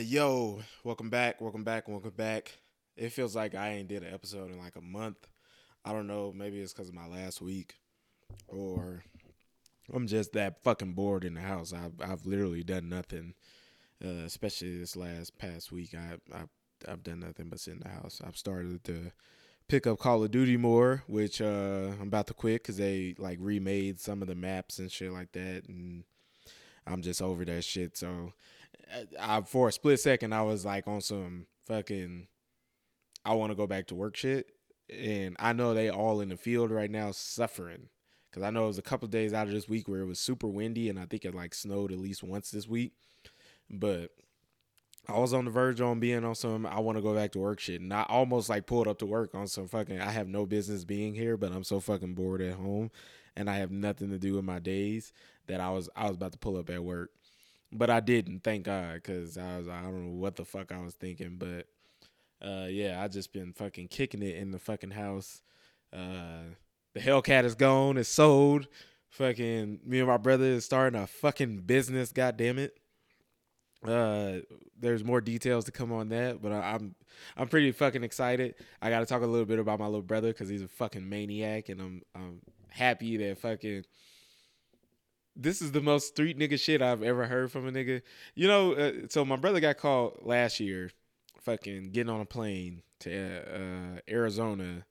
yo, welcome back, welcome back, welcome back. It feels like I ain't did an episode in like a month. I don't know, maybe it's because of my last week, or I'm just that fucking bored in the house. I've I've literally done nothing, uh, especially this last past week. I I I've done nothing but sit in the house. I've started to pick up Call of Duty more, which uh, I'm about to quit because they like remade some of the maps and shit like that, and I'm just over that shit. So, I, for a split second, I was like on some fucking, I want to go back to work shit, and I know they all in the field right now suffering because I know it was a couple days out of this week where it was super windy, and I think it like snowed at least once this week, but. I was on the verge on being on some I want to go back to work shit. And I almost like pulled up to work on some fucking I have no business being here, but I'm so fucking bored at home and I have nothing to do with my days that I was I was about to pull up at work. But I didn't, thank God, cuz I was I don't know what the fuck I was thinking, but uh yeah, I just been fucking kicking it in the fucking house. Uh the Hellcat is gone, it's sold. Fucking me and my brother is starting a fucking business, god damn it uh there's more details to come on that but I, i'm i'm pretty fucking excited i gotta talk a little bit about my little brother because he's a fucking maniac and i'm i'm happy that fucking this is the most street nigga shit i've ever heard from a nigga. You know uh, so my brother got called last year fucking getting on a plane to uh arizona.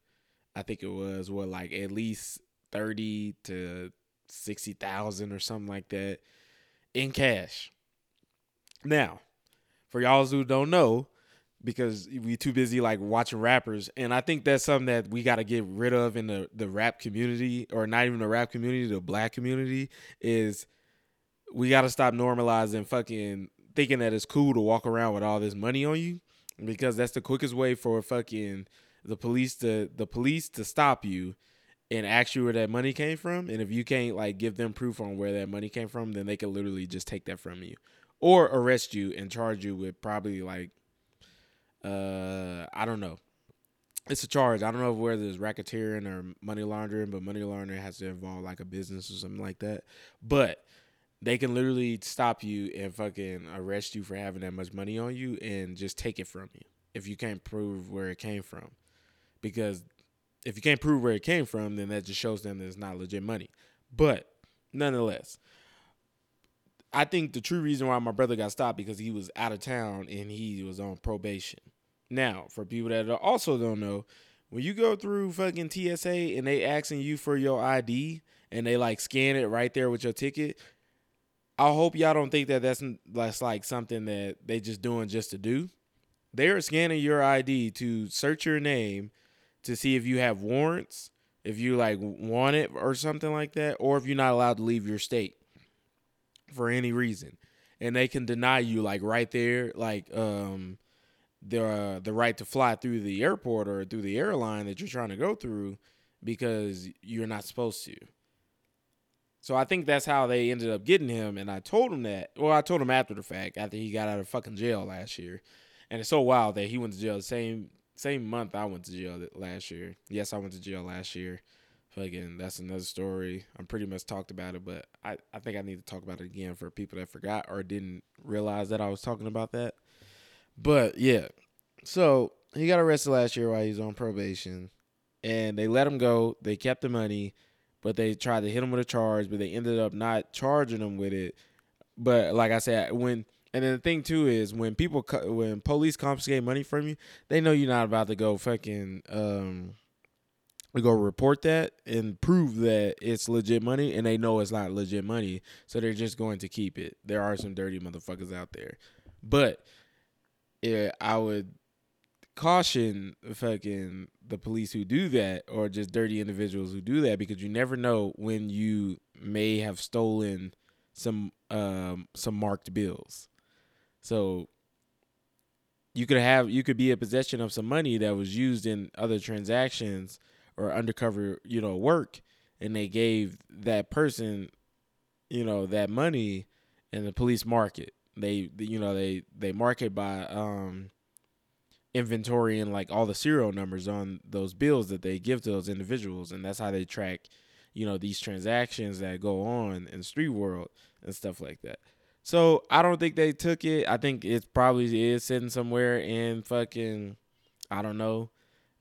I think it was what like at least 30 to 60,000 or something like that in cash. Now, for y'all who don't know, because we too busy like watching rappers, and I think that's something that we got to get rid of in the the rap community, or not even the rap community, the black community, is we got to stop normalizing fucking thinking that it's cool to walk around with all this money on you, because that's the quickest way for fucking the police to the police to stop you and ask you where that money came from. And if you can't like give them proof on where that money came from then they can literally just take that from you or arrest you and charge you with probably like uh I don't know. It's a charge. I don't know whether it's racketeering or money laundering, but money laundering has to involve like a business or something like that. But they can literally stop you and fucking arrest you for having that much money on you and just take it from you if you can't prove where it came from. Because if you can't prove where it came from, then that just shows them that it's not legit money. But nonetheless, I think the true reason why my brother got stopped because he was out of town and he was on probation. Now, for people that also don't know, when you go through fucking TSA and they asking you for your ID and they like scan it right there with your ticket, I hope y'all don't think that that's that's like something that they just doing just to do. They're scanning your ID to search your name to see if you have warrants, if you like want it or something like that, or if you're not allowed to leave your state for any reason and they can deny you like right there like um the uh, the right to fly through the airport or through the airline that you're trying to go through because you're not supposed to. So I think that's how they ended up getting him and I told him that. Well, I told him after the fact after he got out of fucking jail last year. And it's so wild that he went to jail the same same month I went to jail last year. Yes, I went to jail last year fucking that's another story. I'm pretty much talked about it, but I, I think I need to talk about it again for people that forgot or didn't realize that I was talking about that. But yeah. So he got arrested last year while he was on probation. And they let him go. They kept the money, but they tried to hit him with a charge, but they ended up not charging him with it. But like I said, when and then the thing too is when people when police confiscate money from you, they know you're not about to go fucking um we go report that and prove that it's legit money and they know it's not legit money so they're just going to keep it. There are some dirty motherfuckers out there. But yeah, i would caution fucking the police who do that or just dirty individuals who do that because you never know when you may have stolen some um some marked bills. So you could have you could be in possession of some money that was used in other transactions or undercover, you know, work and they gave that person, you know, that money in the police market. They you know, they they market by um inventory and like all the serial numbers on those bills that they give to those individuals and that's how they track, you know, these transactions that go on in the street world and stuff like that. So I don't think they took it. I think it probably is sitting somewhere in fucking I don't know,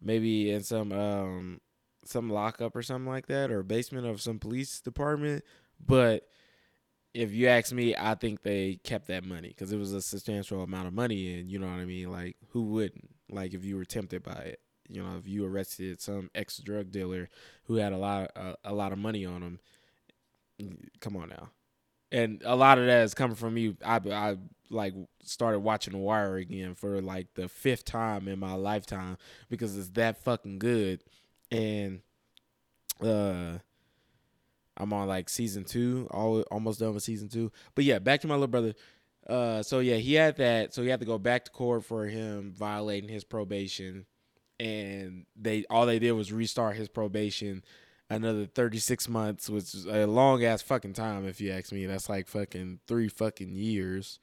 maybe in some um some lockup or something like that or basement of some police department. But if you ask me, I think they kept that money because it was a substantial amount of money, and you know what I mean. Like, who wouldn't? Like, if you were tempted by it, you know, if you arrested some ex drug dealer who had a lot, uh, a lot of money on him, come on now. And a lot of that is coming from me. I, I like started watching The Wire again for like the fifth time in my lifetime because it's that fucking good. And uh I'm on like season two, all almost done with season two. But yeah, back to my little brother. Uh, so yeah, he had that. So he had to go back to court for him violating his probation, and they all they did was restart his probation another 36 months, which is a long ass fucking time if you ask me. That's like fucking three fucking years.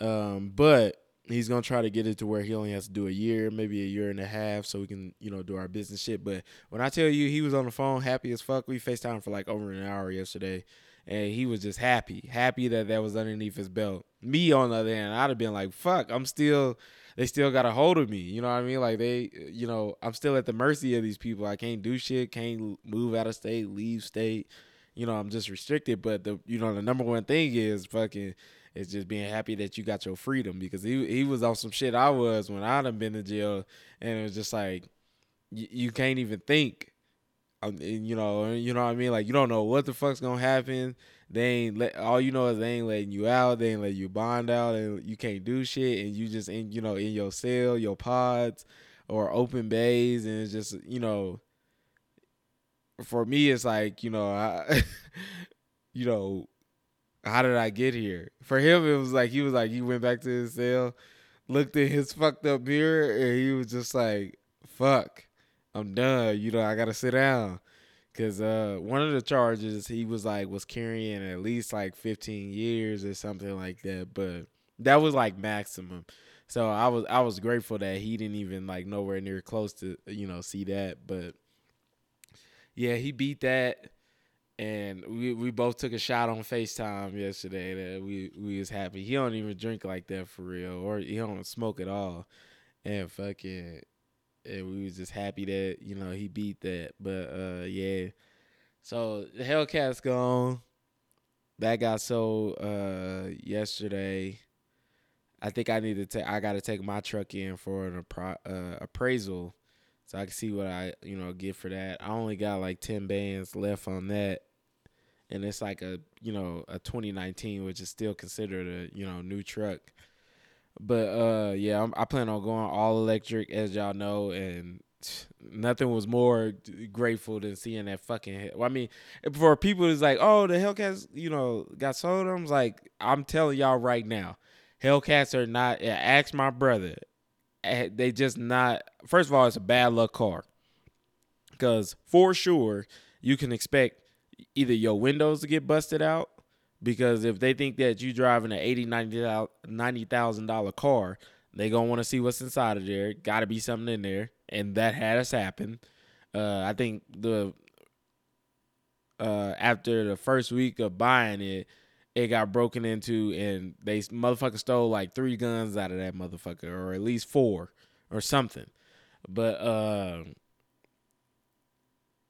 Um, but he's gonna try to get it to where he only has to do a year, maybe a year and a half, so we can, you know, do our business shit. But when I tell you he was on the phone happy as fuck, we FaceTime for like over an hour yesterday. And he was just happy, happy that that was underneath his belt. Me, on the other hand, I'd have been like, "Fuck, I'm still, they still got a hold of me." You know what I mean? Like they, you know, I'm still at the mercy of these people. I can't do shit, can't move out of state, leave state. You know, I'm just restricted. But the, you know, the number one thing is fucking it's just being happy that you got your freedom because he he was on some shit I was when I'd have been in jail, and it was just like you, you can't even think. Um, you know, you know what I mean. Like you don't know what the fuck's gonna happen. They ain't let all you know is they ain't letting you out. They ain't letting you bond out, and you can't do shit. And you just in you know in your cell, your pods, or open bays, and it's just you know. For me, it's like you know, I, you know, how did I get here? For him, it was like he was like he went back to his cell, looked at his fucked up mirror, and he was just like, "Fuck, I'm done." You know, I gotta sit down. Cause uh, one of the charges he was like was carrying at least like 15 years or something like that, but that was like maximum. So I was I was grateful that he didn't even like nowhere near close to you know see that, but yeah, he beat that and we we both took a shot on FaceTime yesterday that we we was happy. He don't even drink like that for real, or he don't smoke at all, and fucking, and we was just happy that you know he beat that. But uh, yeah, so the Hellcat's gone. That got sold uh yesterday. I think I need to take. I got to take my truck in for an appra- uh, appraisal, so I can see what I you know get for that. I only got like ten bands left on that and it's like a you know a 2019, which is still considered a you know new truck. But uh, yeah, I'm, I plan on going all electric, as y'all know, and nothing was more grateful than seeing that fucking. Well, I mean, for people who's like, oh, the Hellcats, you know, got sold. I'm like, I'm telling y'all right now, Hellcats are not. Ask my brother, eh, they just not. First of all, it's a bad luck car, because for sure you can expect either your windows get busted out because if they think that you driving an 80 90000 dollar car they gonna want to see what's inside of there. Gotta be something in there. And that has happened. Uh, i think the uh, after the first week of buying it it got broken into and they motherfucker stole like three guns out of that motherfucker or at least four or something. But uh,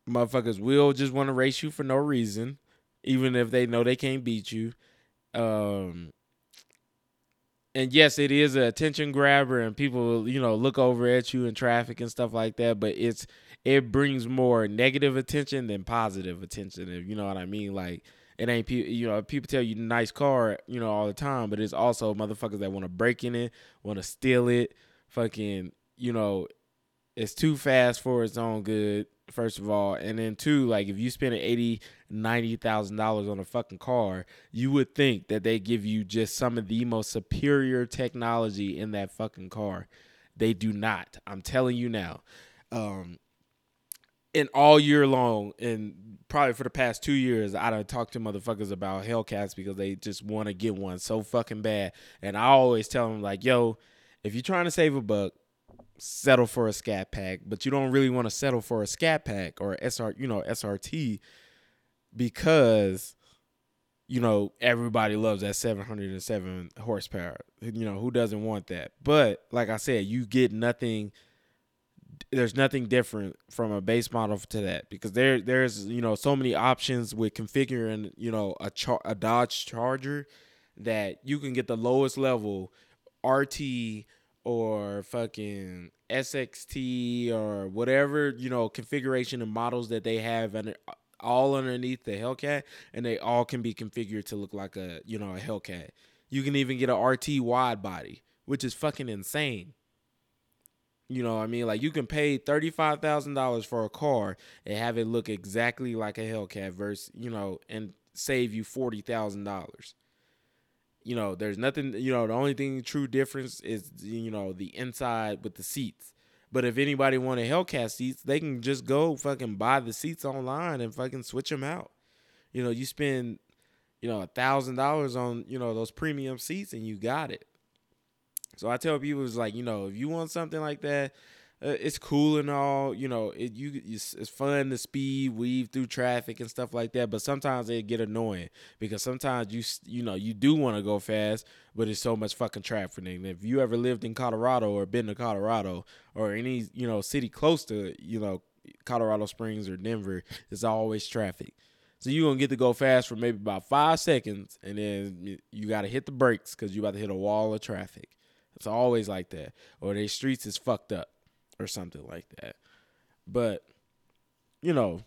motherfuckers will just want to race you for no reason, even if they know they can't beat you. Um, and yes, it is an attention grabber, and people, you know, look over at you in traffic and stuff like that. But it's it brings more negative attention than positive attention, if you know what I mean. Like it ain't people, you know, people tell you nice car, you know, all the time, but it's also motherfuckers that want to break in it, want to steal it, fucking, you know, it's too fast for its own good first of all and then two like if you spend eighty ninety thousand dollars on a fucking car you would think that they give you just some of the most superior technology in that fucking car. They do not. I'm telling you now. Um and all year long and probably for the past two years i don't talk to motherfuckers about hellcats because they just want to get one so fucking bad. And i always tell them like yo if you're trying to save a buck settle for a scat pack, but you don't really want to settle for a scat pack or SR, you know, SRT because you know, everybody loves that 707 horsepower. You know, who doesn't want that? But like I said, you get nothing there's nothing different from a base model to that because there there's you know so many options with configuring you know a char- a Dodge Charger that you can get the lowest level RT or fucking SXT or whatever you know configuration and models that they have and all underneath the Hellcat and they all can be configured to look like a you know a Hellcat. You can even get a RT wide body, which is fucking insane. You know, I mean, like you can pay thirty five thousand dollars for a car and have it look exactly like a Hellcat versus you know, and save you forty thousand dollars. You know, there's nothing. You know, the only thing true difference is you know the inside with the seats. But if anybody wanted Hellcat seats, they can just go fucking buy the seats online and fucking switch them out. You know, you spend you know a thousand dollars on you know those premium seats and you got it. So I tell people it's like you know if you want something like that, uh, it's cool and all. You know it you it's, it's, fun to speed, weave through traffic and stuff like that. But sometimes it get annoying because sometimes you you know you do want to go fast, but it's so much fucking traffic. And if you ever lived in Colorado or been to Colorado or any you know city close to you know Colorado Springs or Denver, it's always traffic. So you're gonna get to go fast for maybe about five seconds, and then you got to hit the brakes because you about to hit a wall of traffic. It's always like that. Or their streets is fucked up or something like that. But, you know,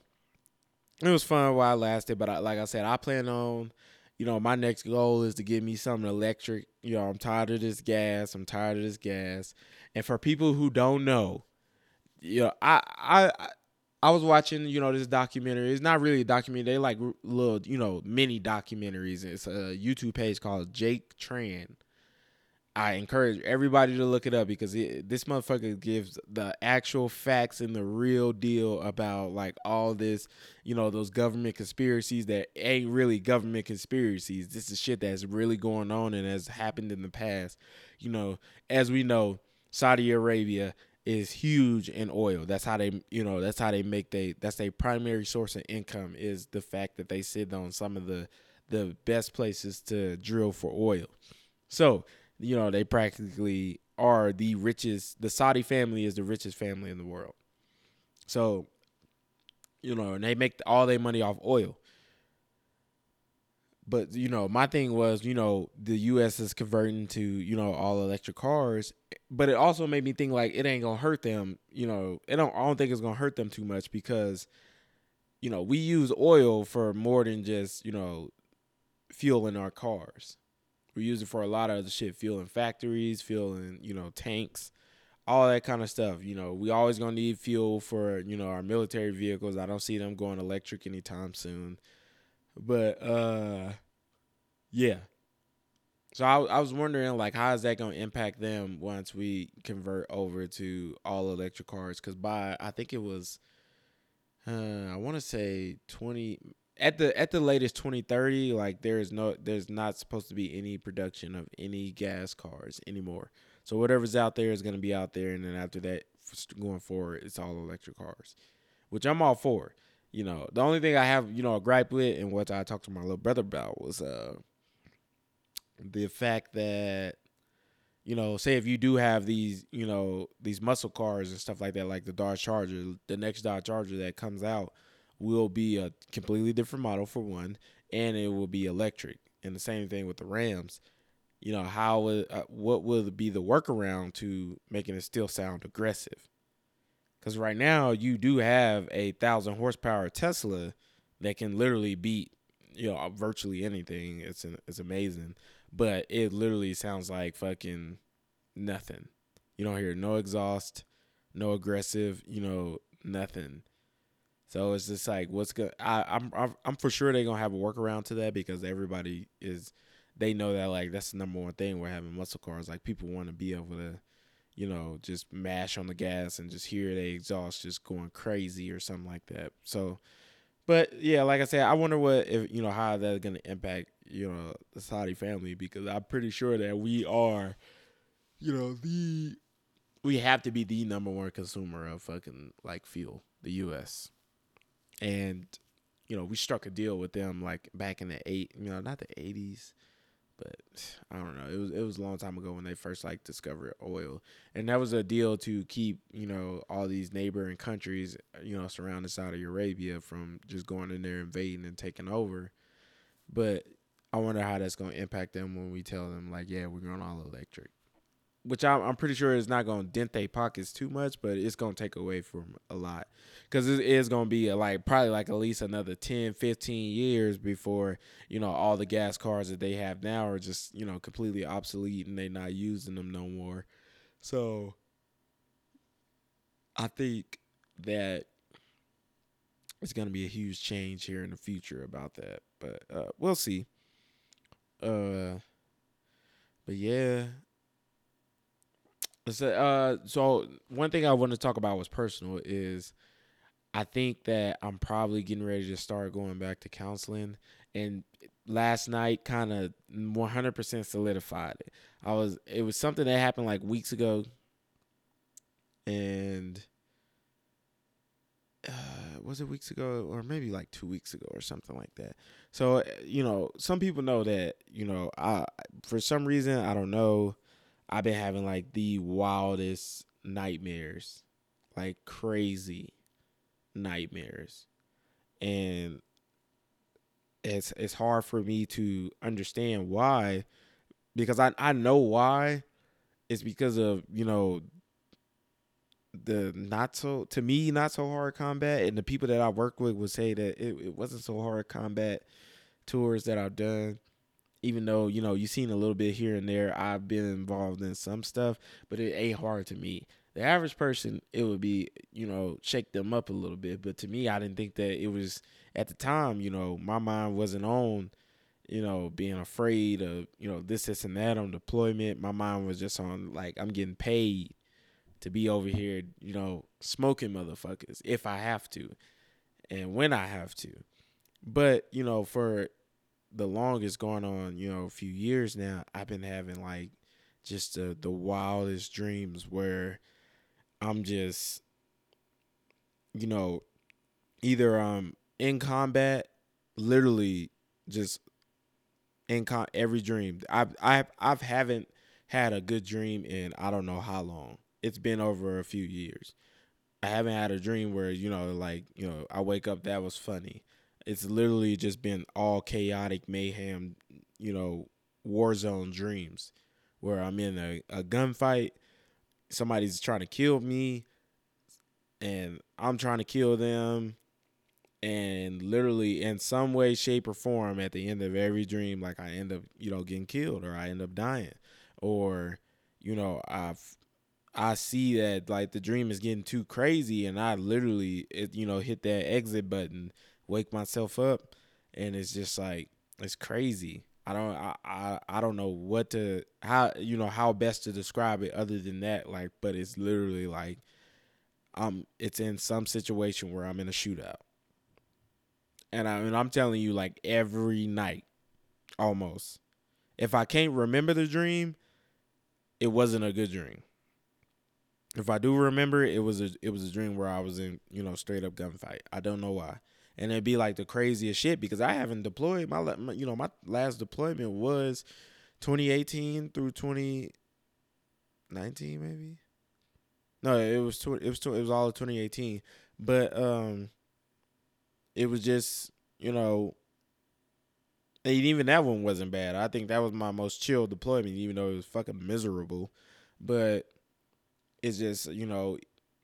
it was fun while it lasted. But I, like I said, I plan on, you know, my next goal is to get me something electric. You know, I'm tired of this gas. I'm tired of this gas. And for people who don't know, you know, I, I, I was watching, you know, this documentary. It's not really a documentary. They like little, you know, mini documentaries. It's a YouTube page called Jake Tran I encourage everybody to look it up because it, this motherfucker gives the actual facts and the real deal about like all this, you know, those government conspiracies that ain't really government conspiracies. This is shit that's really going on and has happened in the past. You know, as we know, Saudi Arabia is huge in oil. That's how they, you know, that's how they make they that's their primary source of income is the fact that they sit on some of the the best places to drill for oil. So, you know, they practically are the richest. The Saudi family is the richest family in the world. So, you know, and they make all their money off oil. But you know, my thing was, you know, the U.S. is converting to you know all electric cars, but it also made me think like it ain't gonna hurt them. You know, it don't. I don't think it's gonna hurt them too much because, you know, we use oil for more than just you know, fuel in our cars. We use it for a lot of other shit, fueling factories, fueling, you know, tanks, all that kind of stuff. You know, we always gonna need fuel for, you know, our military vehicles. I don't see them going electric anytime soon. But uh yeah. So I, I was wondering like how is that to impact them once we convert over to all electric cars cuz by I think it was uh I want to say 20 at the at the latest 2030 like there's no there's not supposed to be any production of any gas cars anymore. So whatever's out there is going to be out there and then after that going forward it's all electric cars which i'm all for. You know the only thing i have you know a gripe with and what i talked to my little brother about was uh the fact that you know say if you do have these you know these muscle cars and stuff like that like the dodge charger the next dodge charger that comes out will be a completely different model for one, and it will be electric. And the same thing with the Rams. You know, how uh, what will be the workaround to making it still sound aggressive? Because right now you do have a thousand horsepower Tesla that can literally beat you know virtually anything. It's an, it's amazing, but it literally sounds like fucking nothing. You don't hear no exhaust, no aggressive, you know, nothing. So it's just like what's good. I I'm I'm for sure they're gonna have a workaround to that because everybody is they know that like that's the number one thing we're having muscle cars. Like people want to be able to, you know, just mash on the gas and just hear the exhaust just going crazy or something like that. So, but yeah, like I said, I wonder what if you know how that's gonna impact you know the Saudi family because I'm pretty sure that we are, you know, the we have to be the number one consumer of fucking like fuel, the U.S and you know, we struck a deal with them like back in the eight, you know, not the eighties, but I don't know. It was it was a long time ago when they first like discovered oil, and that was a deal to keep you know all these neighboring countries, you know, surrounding Saudi Arabia from just going in there invading and taking over. But I wonder how that's going to impact them when we tell them like, yeah, we're going all electric which I'm, I'm pretty sure is not going to dent their pockets too much, but it's going to take away from a lot because it is going to be a, like probably like at least another 10, 15 years before you know all the gas cars that they have now are just you know completely obsolete and they're not using them no more. So I think that it's going to be a huge change here in the future about that, but uh, we'll see. Uh, but yeah, so, uh, so one thing I want to talk about was personal is I think that I'm probably getting ready to start going back to counseling. And last night kind of 100% solidified it. I was, it was something that happened like weeks ago. And, uh, was it weeks ago or maybe like two weeks ago or something like that. So, you know, some people know that, you know, I, for some reason, I don't know I've been having like the wildest nightmares, like crazy nightmares. And it's it's hard for me to understand why because I I know why it's because of, you know, the not so to me not so hard combat and the people that I work with would say that it, it wasn't so hard combat tours that I've done even though you know you've seen a little bit here and there i've been involved in some stuff but it ain't hard to me the average person it would be you know shake them up a little bit but to me i didn't think that it was at the time you know my mind wasn't on you know being afraid of you know this this and that on deployment. My mind was just on like i'm getting paid to be over here you know smoking motherfuckers if i have to and when i have to. But you know for the longest going on, you know, a few years now, I've been having like just the the wildest dreams where I'm just you know, either um in combat, literally just in con every dream. I've I've I've haven't had a good dream in I don't know how long. It's been over a few years. I haven't had a dream where, you know, like, you know, I wake up that was funny it's literally just been all chaotic mayhem, you know, war zone dreams where I'm in a, a gunfight, somebody's trying to kill me, and I'm trying to kill them. And literally, in some way, shape, or form, at the end of every dream, like I end up, you know, getting killed or I end up dying. Or, you know, I've I see that like the dream is getting too crazy and I literally it, you know hit that exit button wake myself up and it's just like it's crazy. I don't I, I I don't know what to how you know how best to describe it other than that like but it's literally like um it's in some situation where I'm in a shootout. And I and I'm telling you like every night almost. If I can't remember the dream, it wasn't a good dream. If I do remember it, it was a it was a dream where I was in, you know, straight up gunfight. I don't know why and it'd be like the craziest shit because I haven't deployed my, you know, my last deployment was 2018 through 2019 maybe. No, it was tw- it was tw- it was all of 2018, but um, it was just you know, and even that one wasn't bad. I think that was my most chill deployment, even though it was fucking miserable. But it's just you know,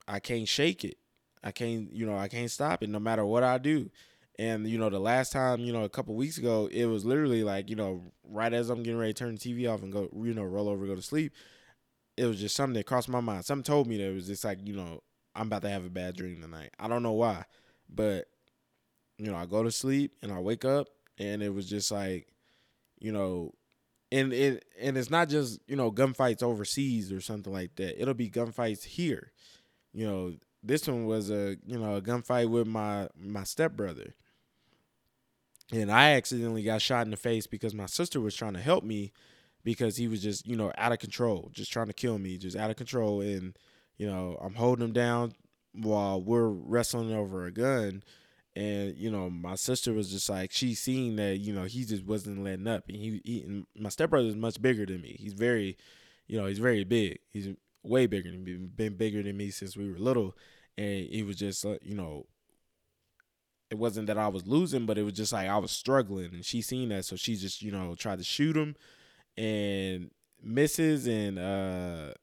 I can't shake it. I can't, you know, I can't stop it no matter what I do. And you know, the last time, you know, a couple weeks ago, it was literally like, you know, right as I'm getting ready to turn the TV off and go, you know, roll over, go to sleep. It was just something that crossed my mind. Something told me that it was just like, you know, I'm about to have a bad dream tonight. I don't know why, but you know, I go to sleep and I wake up and it was just like, you know, and it and it's not just you know gunfights overseas or something like that. It'll be gunfights here. You know, this one was a you know a gunfight with my my stepbrother, and I accidentally got shot in the face because my sister was trying to help me because he was just you know out of control, just trying to kill me, just out of control, and you know I'm holding him down while we're wrestling over a gun, And you know, my sister was just like she seen that you know he just wasn't letting up, and he, he and my stepbrother is much bigger than me. He's very, you know, he's very big. He's way bigger than me, been bigger than me since we were little, and it was just uh, you know. It wasn't that I was losing, but it was just like I was struggling, and she seen that, so she just you know tried to shoot him, and misses, and uh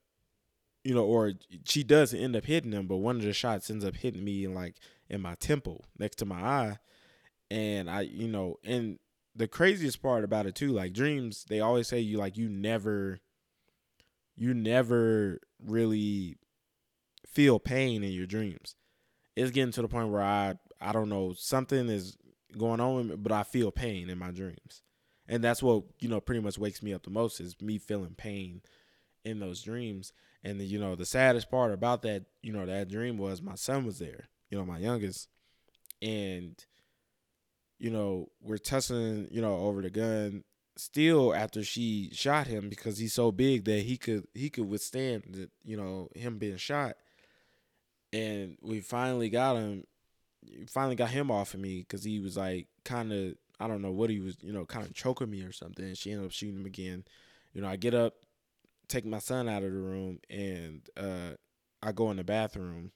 you know, or she does end up hitting him, but one of the shots ends up hitting me in like in my temple next to my eye. And I, you know, and the craziest part about it too, like dreams, they always say you like you never you never really feel pain in your dreams. It's getting to the point where I I don't know, something is going on but I feel pain in my dreams. And that's what, you know, pretty much wakes me up the most is me feeling pain in those dreams. And the, you know, the saddest part about that, you know, that dream was my son was there, you know, my youngest, and you know, we're tussling, you know, over the gun still after she shot him because he's so big that he could he could withstand the, you know, him being shot. And we finally got him finally got him off of me cuz he was like kind of I don't know what he was, you know, kind of choking me or something. And she ended up shooting him again. You know, I get up, take my son out of the room, and uh, I go in the bathroom,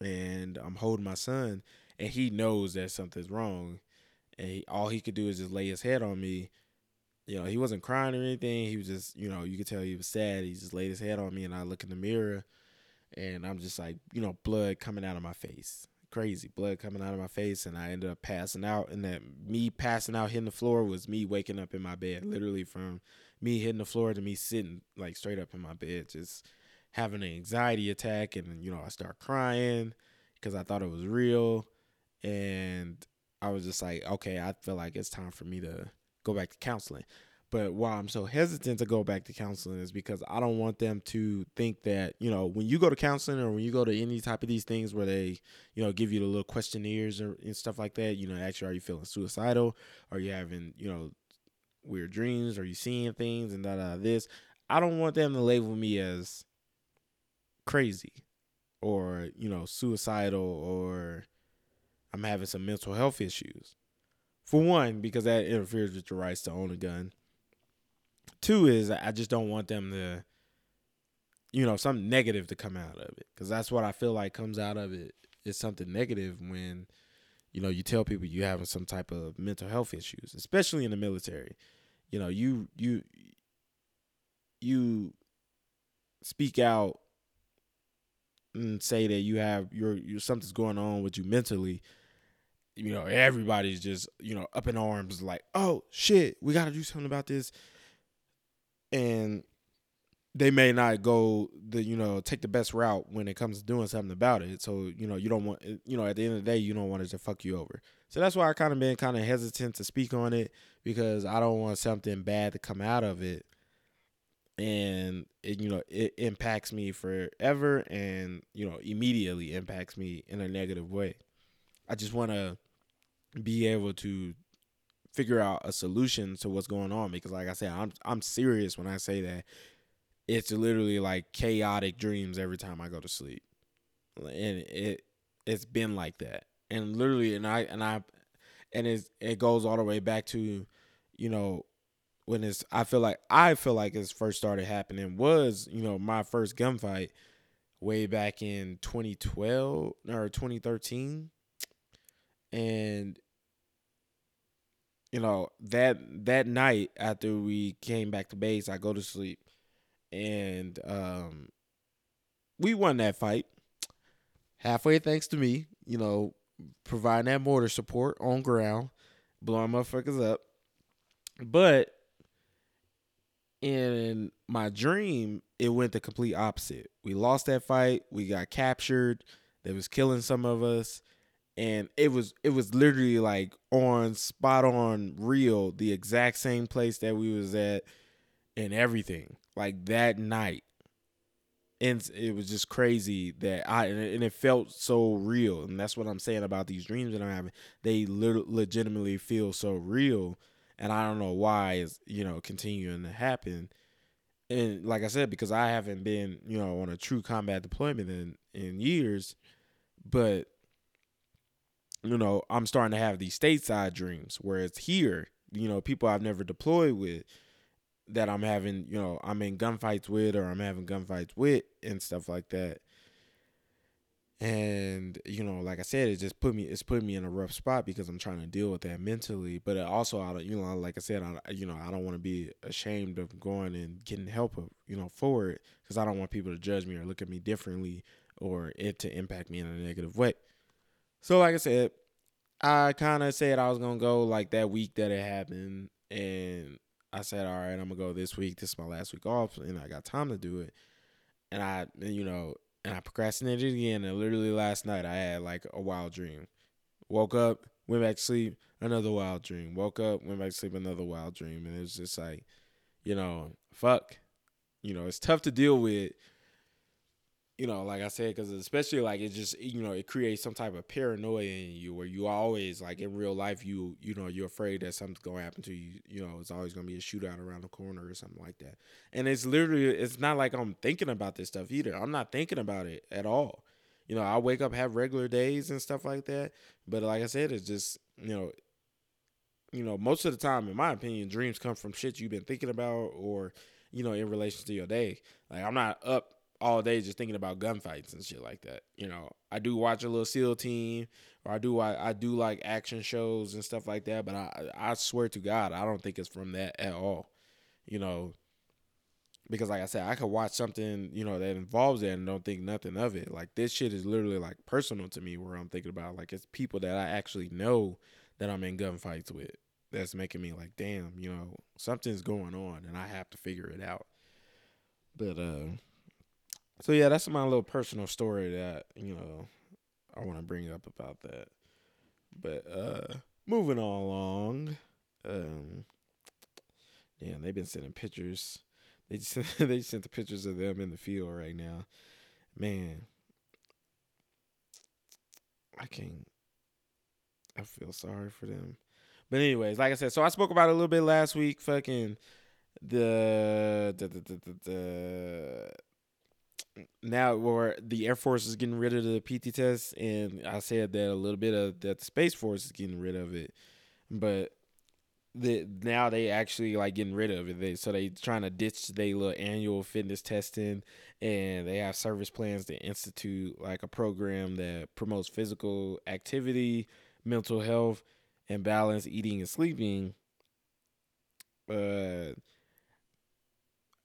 and I'm holding my son, and he knows that something's wrong, and he, all he could do is just lay his head on me. You know, he wasn't crying or anything. He was just, you know, you could tell he was sad. He just laid his head on me, and I look in the mirror, and I'm just like, you know, blood coming out of my face crazy blood coming out of my face and i ended up passing out and that me passing out hitting the floor was me waking up in my bed literally from me hitting the floor to me sitting like straight up in my bed, just having an anxiety attack. And, you know, I start crying because I thought it was real. And I was just like, okay, I feel like it's time for me to go back to counseling. But why I'm so hesitant to go back to counseling is because I don't want them to think that, you know, when you go to counseling or when you go to any type of these things where they, you know, give you the little questionnaires or, and stuff like that, you know, actually, are you feeling suicidal? Are you having, you know, weird dreams? Are you seeing things and da da this? I don't want them to label me as crazy or, you know, suicidal or I'm having some mental health issues. For one, because that interferes with your rights to own a gun. Two is I just don't want them to, you know, something negative to come out of it. Because that's what I feel like comes out of it is something negative when you know, you tell people you having some type of mental health issues, especially in the military. You know, you you you speak out and say that you have your your something's going on with you mentally. You know, everybody's just you know up in arms, like, oh shit, we got to do something about this. And they may not go the you know take the best route when it comes to doing something about it. So you know you don't want you know at the end of the day you don't want it to fuck you over. So that's why I kind of been kind of hesitant to speak on it because I don't want something bad to come out of it, and it you know it impacts me forever and you know immediately impacts me in a negative way. I just want to be able to figure out a solution to what's going on because like I said I'm I'm serious when I say that it's literally like chaotic dreams every time I go to sleep. And it it's been like that. And literally and I and I and it it goes all the way back to, you know, when it's I feel like I feel like it's first started happening was, you know, my first gunfight way back in 2012 or 2013. And you know, that that night after we came back to base, I go to sleep and um, we won that fight halfway thanks to me. You know, providing that mortar support on ground, blowing motherfuckers up. But in my dream, it went the complete opposite. We lost that fight. We got captured. They was killing some of us, and it was it was literally like on spot on real, the exact same place that we was at, and everything like that night and it was just crazy that I and it felt so real, and that's what I'm saying about these dreams that I'm having. They legitimately feel so real, and I don't know why it's you know continuing to happen. And like I said, because I haven't been you know on a true combat deployment in in years, but you know, I'm starting to have these stateside dreams where it's here, you know, people I've never deployed with that I'm having, you know, I'm in gunfights with or I'm having gunfights with and stuff like that. And you know, like I said, it just put me it's put me in a rough spot because I'm trying to deal with that mentally. But also, I don't, you know, like I said, I you know I don't want to be ashamed of going and getting help, of, you know, for it because I don't want people to judge me or look at me differently or it to impact me in a negative way. So, like I said, I kind of said I was gonna go like that week that it happened, and I said, all right, I'm gonna go this week. This is my last week off, and I got time to do it. And I, you know, and I procrastinated again. And literally last night, I had like a wild dream. Woke up, went back to sleep, another wild dream. Woke up, went back to sleep, another wild dream. And it was just like, you know, fuck. You know, it's tough to deal with you know, like I said, because especially like it just you know it creates some type of paranoia in you where you always like in real life you you know you're afraid that something's gonna happen to you. You know, it's always gonna be a shootout around the corner or something like that. And it's literally it's not like I'm thinking about this stuff either. I'm not thinking about it at all. You know, I wake up have regular days and stuff like that. But like I said, it's just you know, you know, most of the time, in my opinion, dreams come from shit you've been thinking about or you know in relation to your day. Like I'm not up all day just thinking about gunfights and shit like that. You know, I do watch a little SEAL team, or I do I, I do like action shows and stuff like that. But I I swear to God, I don't think it's from that at all. You know, because like I said, I could watch something you know that involves that and don't think nothing of it. Like this shit is literally like personal to me, where I'm thinking about like it's people that I actually know that I'm in gunfights with. That's making me like, damn, you know, something's going on, and I have to figure it out. But uh so yeah, that's my little personal story that you know I want to bring up about that. But uh moving on along, um, yeah, they've been sending pictures. They just, they sent the pictures of them in the field right now. Man, I can't. I feel sorry for them. But anyways, like I said, so I spoke about a little bit last week. Fucking the the the, the, the now where the Air Force is getting rid of the PT test, and I said that a little bit of that the Space Force is getting rid of it, but the now they actually like getting rid of it. They so they trying to ditch their little annual fitness testing, and they have service plans to institute like a program that promotes physical activity, mental health, and balance eating and sleeping. Uh,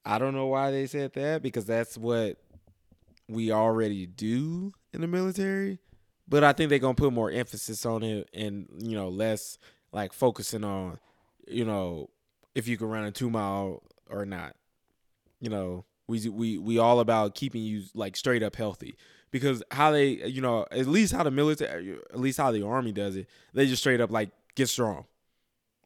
I don't know why they said that because that's what we already do in the military, but I think they're gonna put more emphasis on it and you know less like focusing on you know if you can run a two mile or not. You know, we we we all about keeping you like straight up healthy because how they you know at least how the military at least how the army does it they just straight up like get strong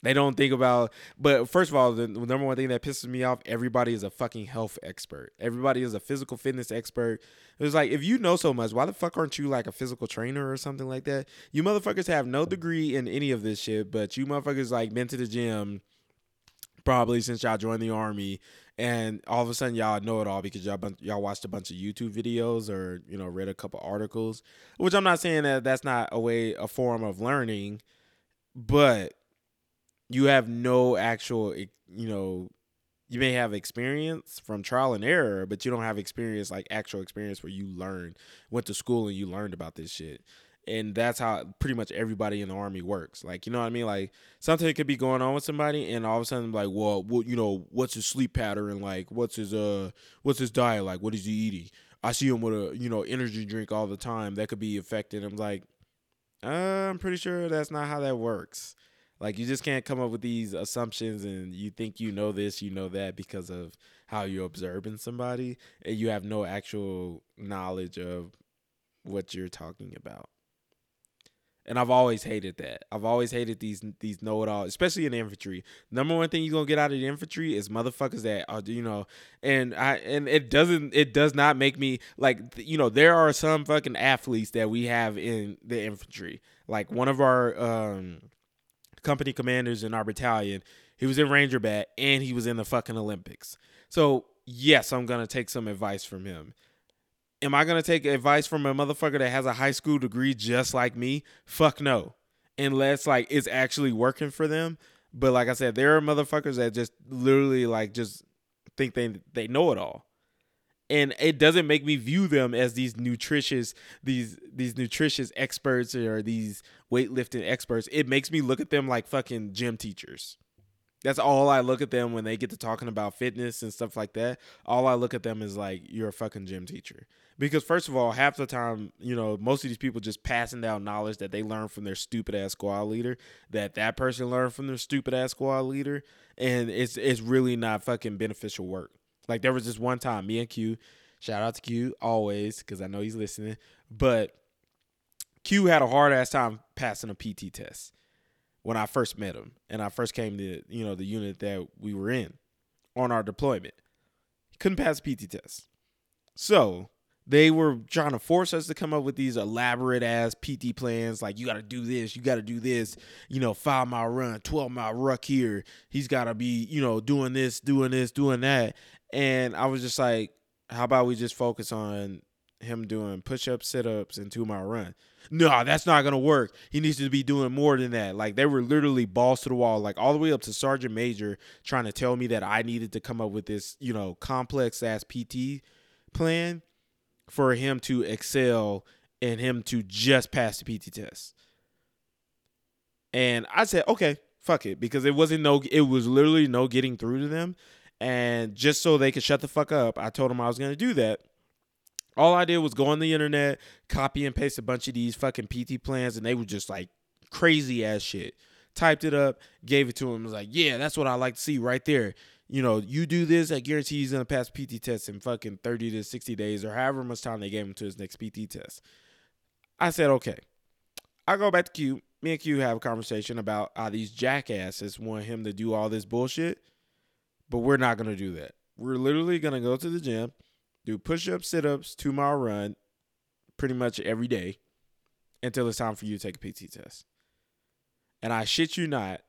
they don't think about, but first of all, the number one thing that pisses me off: everybody is a fucking health expert. Everybody is a physical fitness expert. It's like if you know so much, why the fuck aren't you like a physical trainer or something like that? You motherfuckers have no degree in any of this shit, but you motherfuckers like been to the gym probably since y'all joined the army, and all of a sudden y'all know it all because y'all y'all watched a bunch of YouTube videos or you know read a couple articles. Which I'm not saying that that's not a way a form of learning, but you have no actual you know you may have experience from trial and error but you don't have experience like actual experience where you learned went to school and you learned about this shit. And that's how pretty much everybody in the army works. Like you know what i mean? Like something could be going on with somebody and all of a sudden like well you know what's his sleep pattern like? What's his uh what's his diet like? What is he eating? I see him with a you know energy drink all the time that could be affected i'm like uh, i'm pretty sure that's not how that works like you just can't come up with these assumptions and you think you know this, you know that because of how you're observing somebody and you have no actual knowledge of what you're talking about. And I've always hated that. I've always hated these these know it all, especially in the infantry. Number one thing you're gonna get out of the infantry is motherfuckers that are you know, and I and it doesn't it does not make me like you know there are some fucking athletes that we have in the infantry. Like one of our um company commanders in our battalion. He was in Ranger Bat and he was in the fucking Olympics. So, yes, I'm going to take some advice from him. am I gonna take advice from a motherfucker that has a high school degree just like me? Fuck no. Unless like it's actually working for them. But like I said, there are motherfuckers that just literally like just think they they know it all. And it doesn't make me view them as these nutritious these these nutritious experts or these weightlifting experts. It makes me look at them like fucking gym teachers. That's all I look at them when they get to talking about fitness and stuff like that. All I look at them is like you're a fucking gym teacher. Because first of all, half the time, you know, most of these people just passing down knowledge that they learned from their stupid ass squad leader, that that person learned from their stupid ass squad leader, and it's it's really not fucking beneficial work. Like there was this one time, me and Q, shout out to Q always because I know he's listening, but Q had a hard ass time passing a PT test when I first met him and I first came to you know the unit that we were in on our deployment. He couldn't pass a PT test, so they were trying to force us to come up with these elaborate ass PT plans. Like you got to do this, you got to do this. You know, five mile run, twelve mile ruck here. He's got to be you know doing this, doing this, doing that. And I was just like, how about we just focus on him doing push ups, sit ups, and two mile run. No, that's not gonna work. He needs to be doing more than that. Like they were literally balls to the wall, like all the way up to Sergeant Major, trying to tell me that I needed to come up with this, you know, complex ass PT plan for him to excel and him to just pass the PT test. And I said, okay, fuck it, because it wasn't no, it was literally no getting through to them. And just so they could shut the fuck up, I told them I was gonna do that. All I did was go on the internet, copy and paste a bunch of these fucking PT plans, and they were just like crazy ass shit. Typed it up, gave it to him. Was like, yeah, that's what I like to see right there. You know, you do this, I guarantee he's gonna pass PT test in fucking 30 to 60 days or however much time they gave him to his next PT test. I said, okay. I go back to Q. Me and Q have a conversation about how these jackasses want him to do all this bullshit, but we're not gonna do that. We're literally gonna go to the gym do push ups, sit ups, two mile run pretty much every day until it's time for you to take a PT test. And I shit you not,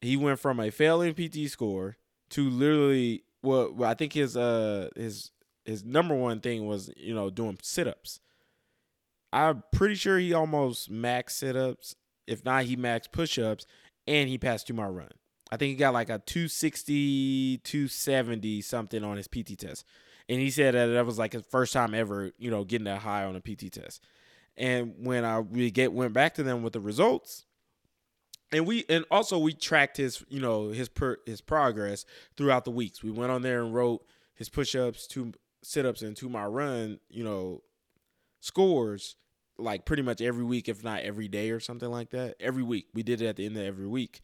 he went from a failing PT score to literally well, I think his uh his his number one thing was, you know, doing sit ups. I'm pretty sure he almost maxed sit ups. If not, he maxed push ups and he passed two mile run. I think he got like a 260, 270 something on his PT test and he said that that was like his first time ever, you know, getting that high on a PT test. And when I we get went back to them with the results, and we and also we tracked his you know his per, his progress throughout the weeks. We went on there and wrote his push-ups, two sit-ups, and two mile run, you know, scores like pretty much every week, if not every day or something like that. Every week we did it at the end of every week,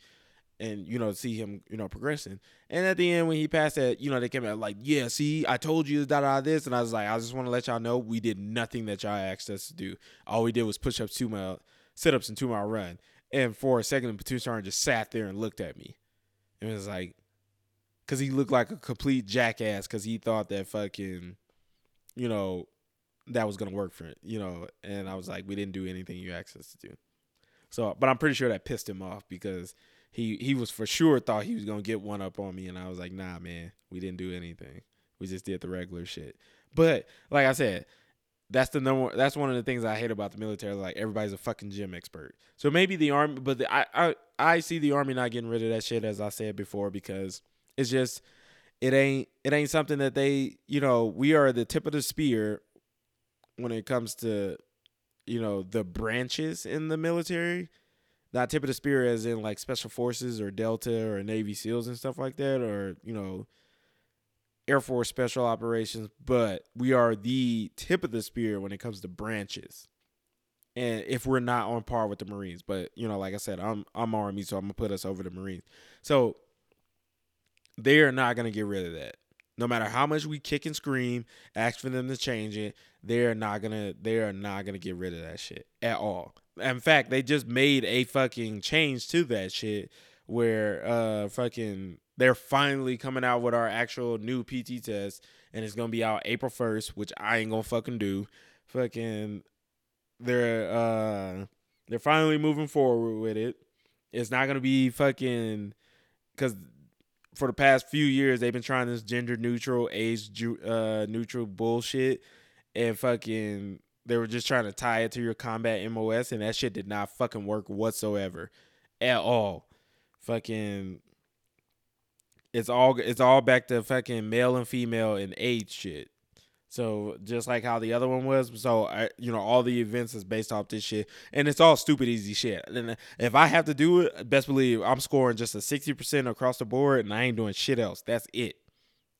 and you know see him you know progressing. And at the end when he passed that, you know they came out like, yeah, see, I told you da da this, and I was like, I just want to let y'all know we did nothing that y'all asked us to do. All we did was push ups, two mile sit ups, and two mile run. And for a second, the platoon sergeant just sat there and looked at me, and it was like, because he looked like a complete jackass because he thought that fucking, you know, that was gonna work for it, you know. And I was like, we didn't do anything you asked us to do. So, but I'm pretty sure that pissed him off because he he was for sure thought he was gonna get one up on me, and I was like, nah, man, we didn't do anything. We just did the regular shit. But like I said, that's the number. That's one of the things I hate about the military. Like everybody's a fucking gym expert. So maybe the army, but the, I I I see the army not getting rid of that shit as I said before because it's just it ain't it ain't something that they you know we are the tip of the spear when it comes to you know the branches in the military not tip of the spear as in like special forces or Delta or Navy SEALs and stuff like that, or you know, Air Force special operations, but we are the tip of the spear when it comes to branches. And if we're not on par with the Marines, but you know, like I said, I'm I'm Army, so I'm gonna put us over the Marines. So they are not gonna get rid of that. No matter how much we kick and scream, ask for them to change it, they are not gonna they are not gonna get rid of that shit at all. In fact, they just made a fucking change to that shit where uh fucking they're finally coming out with our actual new PT test and it's gonna be out April first, which I ain't gonna fucking do. Fucking they're uh they're finally moving forward with it. It's not gonna be fucking because for the past few years they've been trying this gender neutral, age uh, neutral bullshit, and fucking they were just trying to tie it to your combat MOS, and that shit did not fucking work whatsoever, at all. Fucking, it's all it's all back to fucking male and female and age shit. So just like how the other one was, so I, you know, all the events is based off this shit, and it's all stupid easy shit. And uh, if I have to do it, best believe I'm scoring just a sixty percent across the board, and I ain't doing shit else. That's it.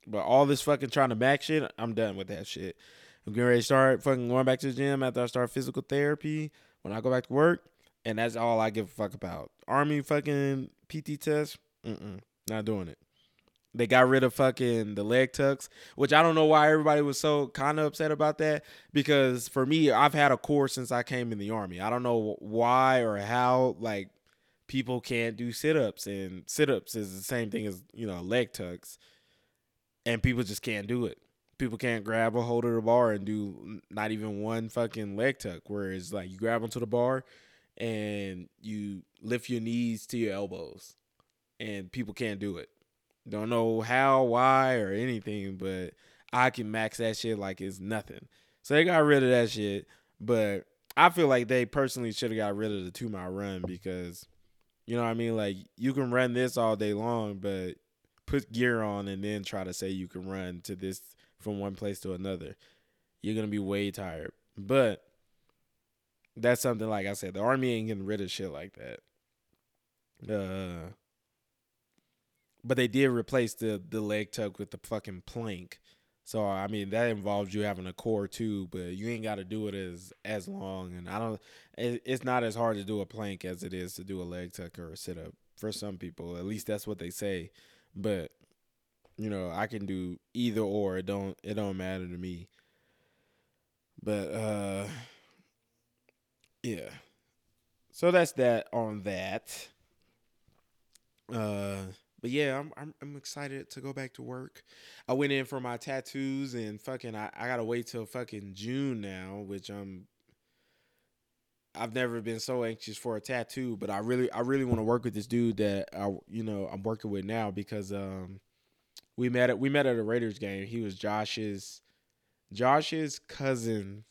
But all this fucking trying to max shit, I'm done with that shit. I'm getting ready to start fucking going back to the gym after I start physical therapy when I go back to work, and that's all I give a fuck about. Army fucking PT test, mm not doing it. They got rid of fucking the leg tucks, which I don't know why everybody was so kind of upset about that. Because for me, I've had a core since I came in the army. I don't know why or how like people can't do sit ups, and sit ups is the same thing as you know leg tucks, and people just can't do it. People can't grab a hold of the bar and do not even one fucking leg tuck. Whereas like you grab onto the bar and you lift your knees to your elbows, and people can't do it don't know how, why, or anything, but I can max that shit like it's nothing. So they got rid of that shit. But I feel like they personally should have got rid of the two mile run because, you know what I mean? Like you can run this all day long, but put gear on and then try to say you can run to this from one place to another. You're gonna be way tired. But that's something like I said, the army ain't getting rid of shit like that. Uh but they did replace the the leg tuck with the fucking plank. So I mean that involves you having a core too, but you ain't got to do it as as long. And I don't. It, it's not as hard to do a plank as it is to do a leg tuck or a sit up for some people. At least that's what they say. But you know I can do either or. It don't it don't matter to me. But uh, yeah. So that's that on that. Uh but yeah, I'm, I'm, I'm excited to go back to work. I went in for my tattoos and fucking I, I gotta wait till fucking June now, which I'm I've never been so anxious for a tattoo, but I really I really want to work with this dude that I you know I'm working with now because um we met at we met at a Raiders game. He was Josh's Josh's cousin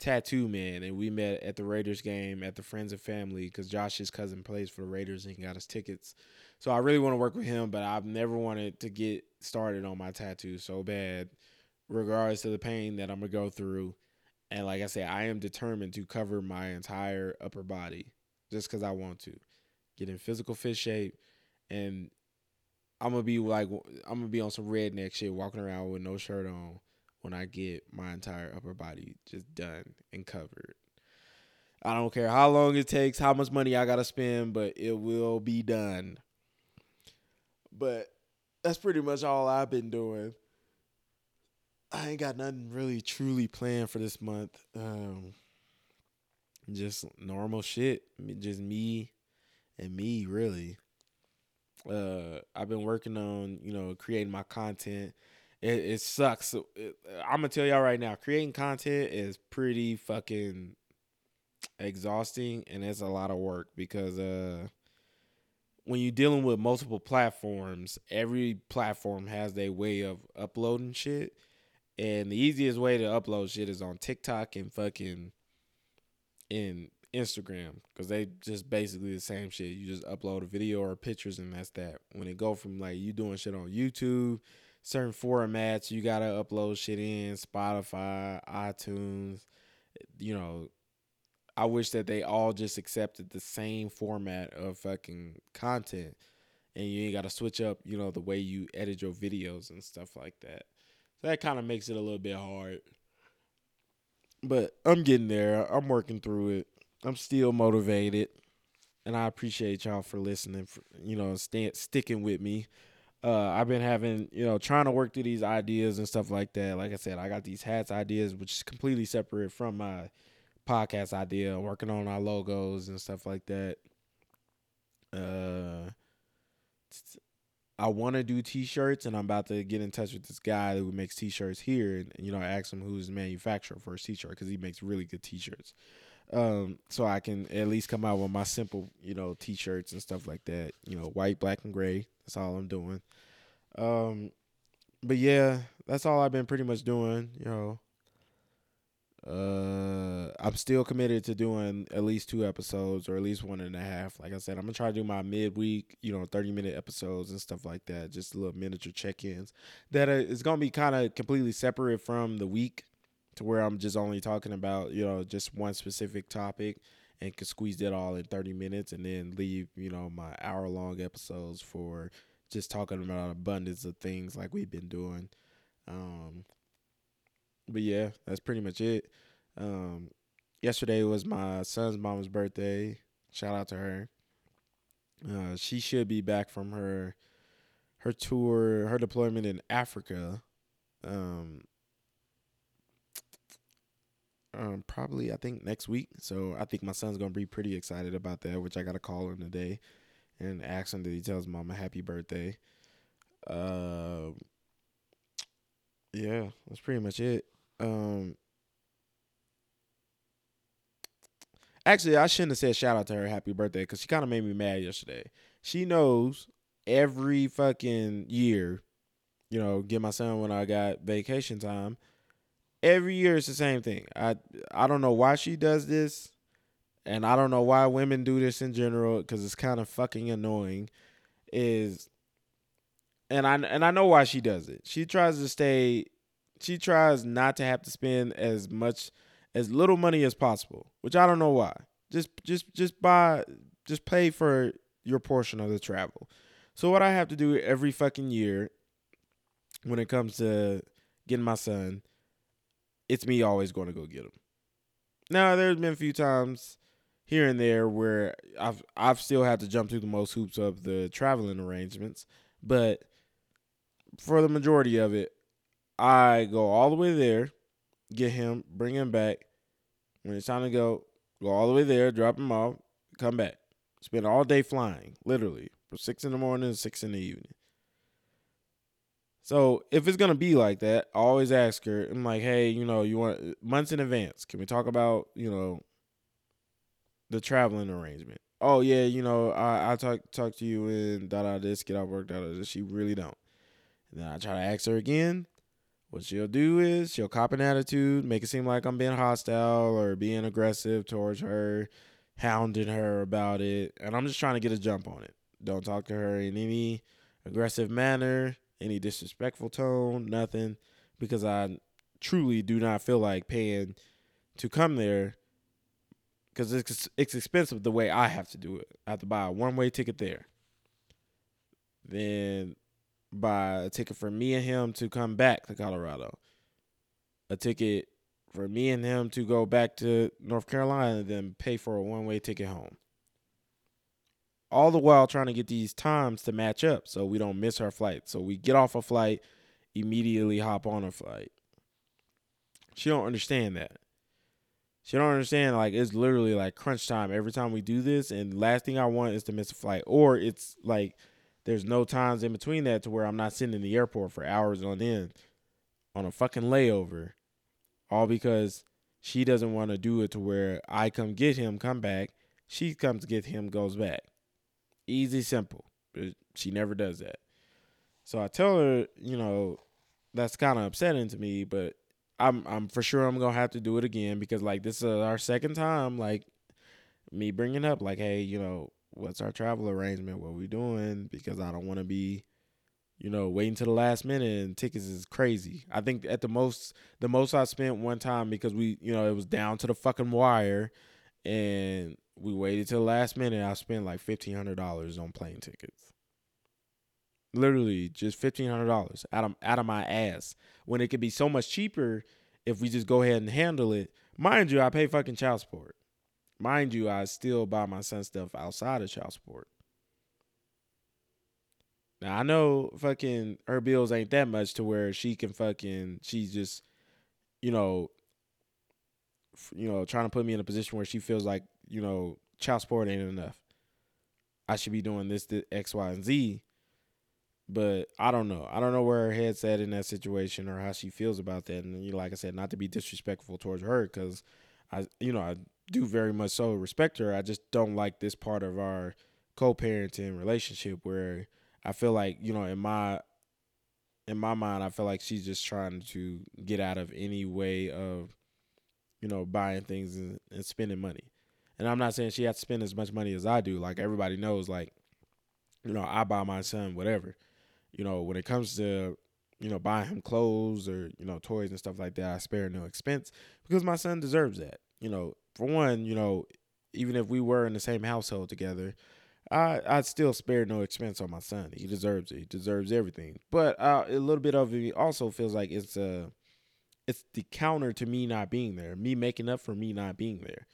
tattoo man and we met at the Raiders game at the Friends and Family because Josh's cousin plays for the Raiders and he got us tickets. So I really want to work with him, but I've never wanted to get started on my tattoo so bad, regardless of the pain that I'm gonna go through. And like I said, I am determined to cover my entire upper body just because I want to get in physical fit shape, and I'm gonna be like I'm gonna be on some redneck shit, walking around with no shirt on when I get my entire upper body just done and covered. I don't care how long it takes, how much money I gotta spend, but it will be done. But that's pretty much all I've been doing. I ain't got nothing really truly planned for this month. Um, just normal shit. Just me and me, really. Uh, I've been working on, you know, creating my content. It, it sucks. It, I'm gonna tell y'all right now, creating content is pretty fucking exhausting, and it's a lot of work because uh, when you're dealing with multiple platforms, every platform has their way of uploading shit. And the easiest way to upload shit is on TikTok and fucking in Instagram because they just basically the same shit. You just upload a video or pictures and that's that. When it go from like you doing shit on YouTube, certain formats, you gotta upload shit in Spotify, iTunes, you know, I wish that they all just accepted the same format of fucking content and you ain't got to switch up, you know, the way you edit your videos and stuff like that. So that kind of makes it a little bit hard. But I'm getting there. I'm working through it. I'm still motivated. And I appreciate y'all for listening, for, you know, st- sticking with me. Uh, I've been having, you know, trying to work through these ideas and stuff like that. Like I said, I got these hats ideas, which is completely separate from my podcast idea, working on our logos and stuff like that. Uh, I want to do t-shirts, and I'm about to get in touch with this guy who makes t-shirts here, and you know, I asked him who's the manufacturer for his t-shirt because he makes really good t-shirts. Um, so I can at least come out with my simple, you know, t-shirts and stuff like that. You know, white, black, and gray. That's all I'm doing. Um, but yeah, that's all I've been pretty much doing. You know, Uh, I'm still committed to doing at least two episodes or at least one and a half. Like I said, I'm gonna try to do my midweek, you know, 30 minute episodes and stuff like that. Just little miniature check ins. That is gonna be kind of completely separate from the week, to where I'm just only talking about you know just one specific topic and can squeeze that all in 30 minutes and then leave you know my hour long episodes for just talking about abundance of things like we've been doing. Um, but yeah, that's pretty much it. Um, yesterday was my son's mom's birthday. Shout out to her. Uh, she should be back from her her tour, her deployment in Africa. Um, um, probably I think next week. So I think my son's gonna be pretty excited about that. Which I got to call him today and ask him that he tells mom a happy birthday. Uh, yeah, that's pretty much it. Um, actually, I shouldn't have said shout out to her happy birthday because she kind of made me mad yesterday. She knows every fucking year, you know, get my son when I got vacation time. Every year it's the same thing. I I don't know why she does this, and I don't know why women do this in general because it's kind of fucking annoying. Is and I and I know why she does it. She tries to stay she tries not to have to spend as much as little money as possible, which I don't know why. Just just just buy just pay for your portion of the travel. So what I have to do every fucking year when it comes to getting my son, it's me always going to go get him. Now there's been a few times here and there where I've I've still had to jump through the most hoops of the traveling arrangements, but for the majority of it, I go all the way there, get him, bring him back. When it's time to go, go all the way there, drop him off, come back. Spend all day flying, literally, from six in the morning to six in the evening. So if it's gonna be like that, I always ask her. I'm like, hey, you know, you want months in advance? Can we talk about, you know, the traveling arrangement? Oh yeah, you know, I I talk talk to you and da da this, get out work, da da She really don't. And then I try to ask her again. What she'll do is she'll cop an attitude, make it seem like I'm being hostile or being aggressive towards her, hounding her about it. And I'm just trying to get a jump on it. Don't talk to her in any aggressive manner, any disrespectful tone, nothing, because I truly do not feel like paying to come there because it's it's expensive the way I have to do it. I have to buy a one way ticket there. Then buy a ticket for me and him to come back to Colorado, a ticket for me and him to go back to North Carolina, and then pay for a one way ticket home. All the while trying to get these times to match up so we don't miss our flight. So we get off a flight, immediately hop on a flight. She don't understand that. She don't understand like it's literally like crunch time every time we do this and last thing I want is to miss a flight or it's like there's no times in between that to where I'm not sitting in the airport for hours on end on a fucking layover, all because she doesn't want to do it to where I come get him, come back, she comes get him, goes back. Easy, simple. But she never does that. So I tell her, you know, that's kind of upsetting to me, but I'm I'm for sure I'm gonna have to do it again because like this is our second time, like me bringing up like, hey, you know, what's our travel arrangement? What we doing? Because I don't want to be, you know, waiting to the last minute and tickets is crazy. I think at the most, the most I spent one time because we, you know, it was down to the fucking wire, and we waited till the last minute. I spent like fifteen hundred dollars on plane tickets. Literally, just fifteen hundred dollars out of out of my ass when it could be so much cheaper if we just go ahead and handle it. Mind you, I pay fucking child support. Mind you, I still buy my son stuff outside of child support. Now I know fucking her bills ain't that much to where she can fucking she's just, you know, you know, trying to put me in a position where she feels like you know child support ain't enough. I should be doing this, this X, Y, and Z. But I don't know. I don't know where her head's at in that situation or how she feels about that. And you know, like I said, not to be disrespectful towards her, because I, you know, I do very much so respect her. I just don't like this part of our co-parenting relationship where I feel like, you know, in my in my mind, I feel like she's just trying to get out of any way of you know, buying things and, and spending money. And I'm not saying she has to spend as much money as I do. Like everybody knows, like, you know, I buy my son whatever. You know, when it comes to, you know, buying him clothes or, you know, toys and stuff like that, I spare no expense because my son deserves that. You know, for one, you know, even if we were in the same household together, I I'd still spare no expense on my son. He deserves it. He deserves everything. But uh, a little bit of it also feels like it's uh it's the counter to me not being there, me making up for me not being there.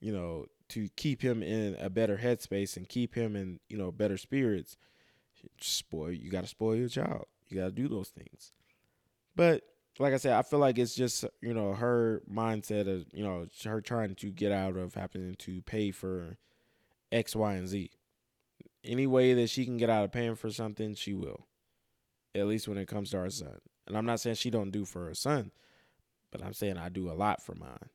You know, to keep him in a better headspace and keep him in you know better spirits. Spoil you got to spoil your child. You got to do those things. But like I said, I feel like it's just you know her mindset of you know her trying to get out of having to pay for X, Y, and Z. Any way that she can get out of paying for something, she will. At least when it comes to our son. And I'm not saying she don't do for her son, but I'm saying I do a lot for mine.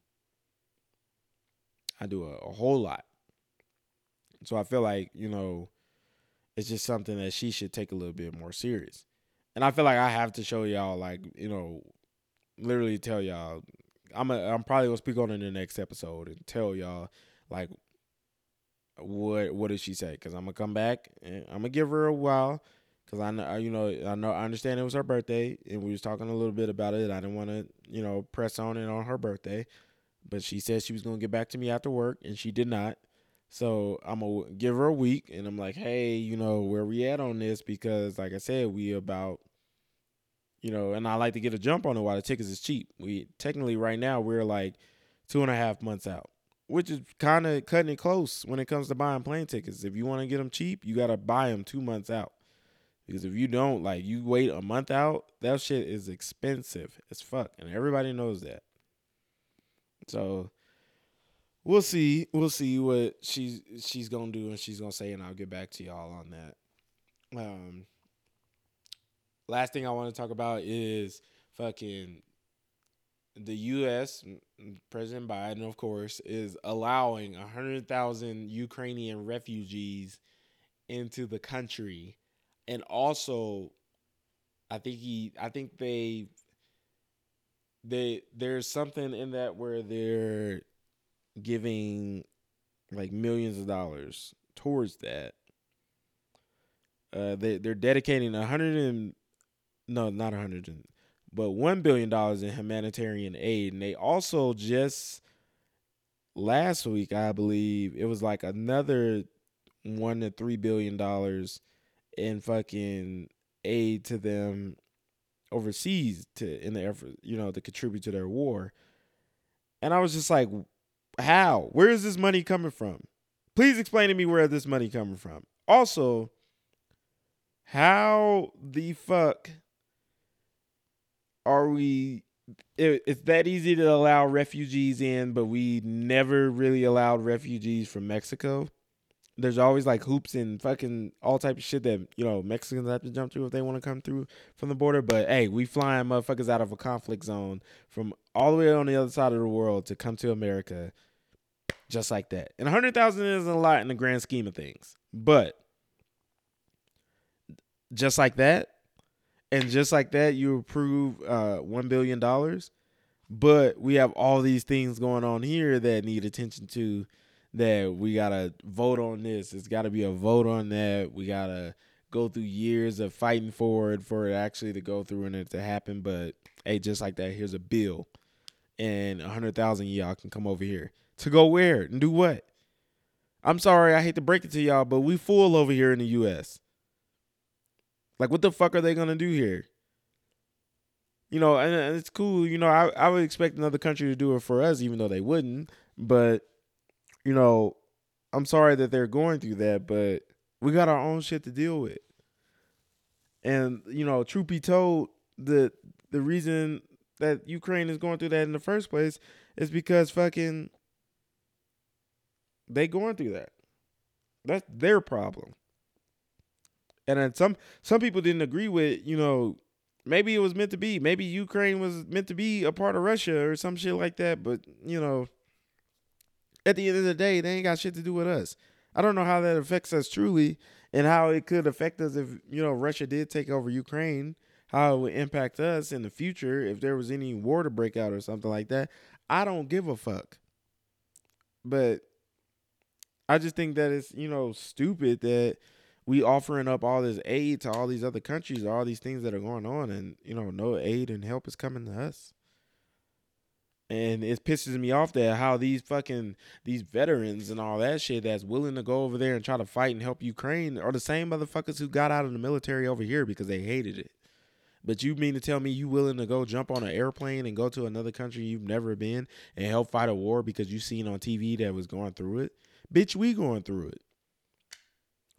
I do a, a whole lot. So I feel like, you know, it's just something that she should take a little bit more serious. And I feel like I have to show y'all, like, you know, literally tell y'all. I'm a, I'm probably gonna speak on in the next episode and tell y'all like what what did she say? Because I'm gonna come back and I'm gonna give her a while. Cause I know you know I know I understand it was her birthday and we was talking a little bit about it. I didn't want to you know press on it on her birthday, but she said she was gonna get back to me after work and she did not. So I'm gonna give her a week and I'm like, hey, you know where we at on this? Because like I said, we about you know, and I like to get a jump on it while the tickets is cheap. We technically right now we're like two and a half months out, which is kind of cutting it close when it comes to buying plane tickets. If you want to get them cheap, you gotta buy them two months out. Because if you don't, like you wait a month out, that shit is expensive as fuck, and everybody knows that. So we'll see. We'll see what she's she's gonna do and she's gonna say, and I'll get back to y'all on that. Um, last thing I want to talk about is fucking the U.S. President Biden, of course, is allowing hundred thousand Ukrainian refugees into the country, and also, I think he, I think they, they, there's something in that where they're giving like millions of dollars towards that. Uh, they they're dedicating a hundred and no, not a hundred, but one billion dollars in humanitarian aid, and they also just last week, I believe, it was like another one to three billion dollars in fucking aid to them overseas to in the effort, you know, to contribute to their war. And I was just like, how? Where is this money coming from? Please explain to me where this money coming from. Also, how the fuck are we it's that easy to allow refugees in, but we never really allowed refugees from Mexico. There's always like hoops and fucking all type of shit that you know Mexicans have to jump through if they want to come through from the border. But hey, we flying motherfuckers out of a conflict zone from all the way on the other side of the world to come to America, just like that. And a hundred thousand isn't a lot in the grand scheme of things, but just like that, and just like that, you approve uh, one billion dollars. But we have all these things going on here that need attention to. That we gotta vote on this. It's got to be a vote on that. We gotta go through years of fighting for it for it actually to go through and it to happen. But hey, just like that, here's a bill, and a hundred thousand y'all can come over here to go where and do what. I'm sorry, I hate to break it to y'all, but we full over here in the U.S. Like, what the fuck are they gonna do here? You know, and it's cool. You know, I I would expect another country to do it for us, even though they wouldn't. But you know, I'm sorry that they're going through that, but we got our own shit to deal with. And you know, truth be told, the the reason that Ukraine is going through that in the first place is because fucking they going through that. That's their problem and then some some people didn't agree with you know maybe it was meant to be maybe ukraine was meant to be a part of russia or some shit like that but you know at the end of the day they ain't got shit to do with us i don't know how that affects us truly and how it could affect us if you know russia did take over ukraine how it would impact us in the future if there was any war to break out or something like that. I don't give a fuck. But I just think that it's, you know, stupid that we offering up all this aid to all these other countries, all these things that are going on, and you know, no aid and help is coming to us. And it pisses me off that how these fucking these veterans and all that shit that's willing to go over there and try to fight and help Ukraine are the same motherfuckers who got out of the military over here because they hated it. But you mean to tell me you willing to go jump on an airplane and go to another country you've never been and help fight a war because you seen on TV that was going through it? Bitch, we going through it.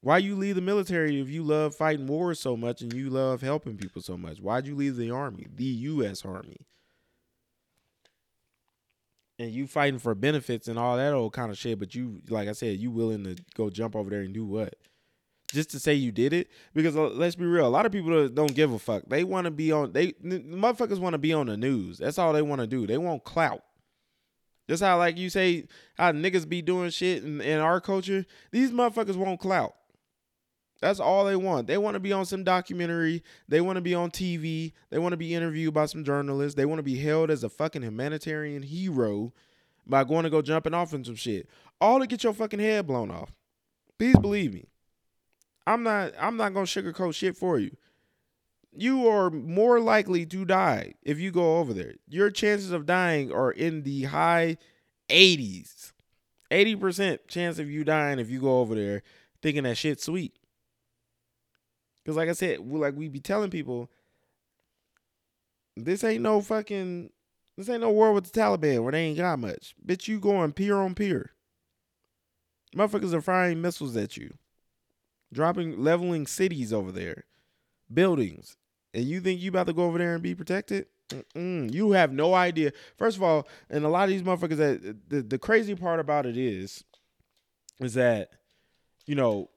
Why you leave the military if you love fighting wars so much and you love helping people so much? Why'd you leave the army, the U.S. Army? And you fighting for benefits and all that old kind of shit, but you, like I said, you willing to go jump over there and do what? Just to say you did it? Because uh, let's be real, a lot of people don't give a fuck. They want to be on. They motherfuckers want to be on the news. That's all they want to do. They want clout. Just how like you say how niggas be doing shit in, in our culture. These motherfuckers want clout. That's all they want. They want to be on some documentary. They want to be on TV. They want to be interviewed by some journalists. They want to be held as a fucking humanitarian hero by going to go jumping off in some shit. All to get your fucking head blown off. Please believe me. I'm not I'm not gonna sugarcoat shit for you. You are more likely to die if you go over there. Your chances of dying are in the high 80s. 80% chance of you dying if you go over there thinking that shit's sweet. Cause like I said, we, like we be telling people, this ain't no fucking, this ain't no war with the Taliban where they ain't got much. Bitch, you going peer on peer. Motherfuckers are firing missiles at you, dropping, leveling cities over there, buildings, and you think you about to go over there and be protected? Mm-mm. You have no idea. First of all, and a lot of these motherfuckers that the, the crazy part about it is, is that, you know,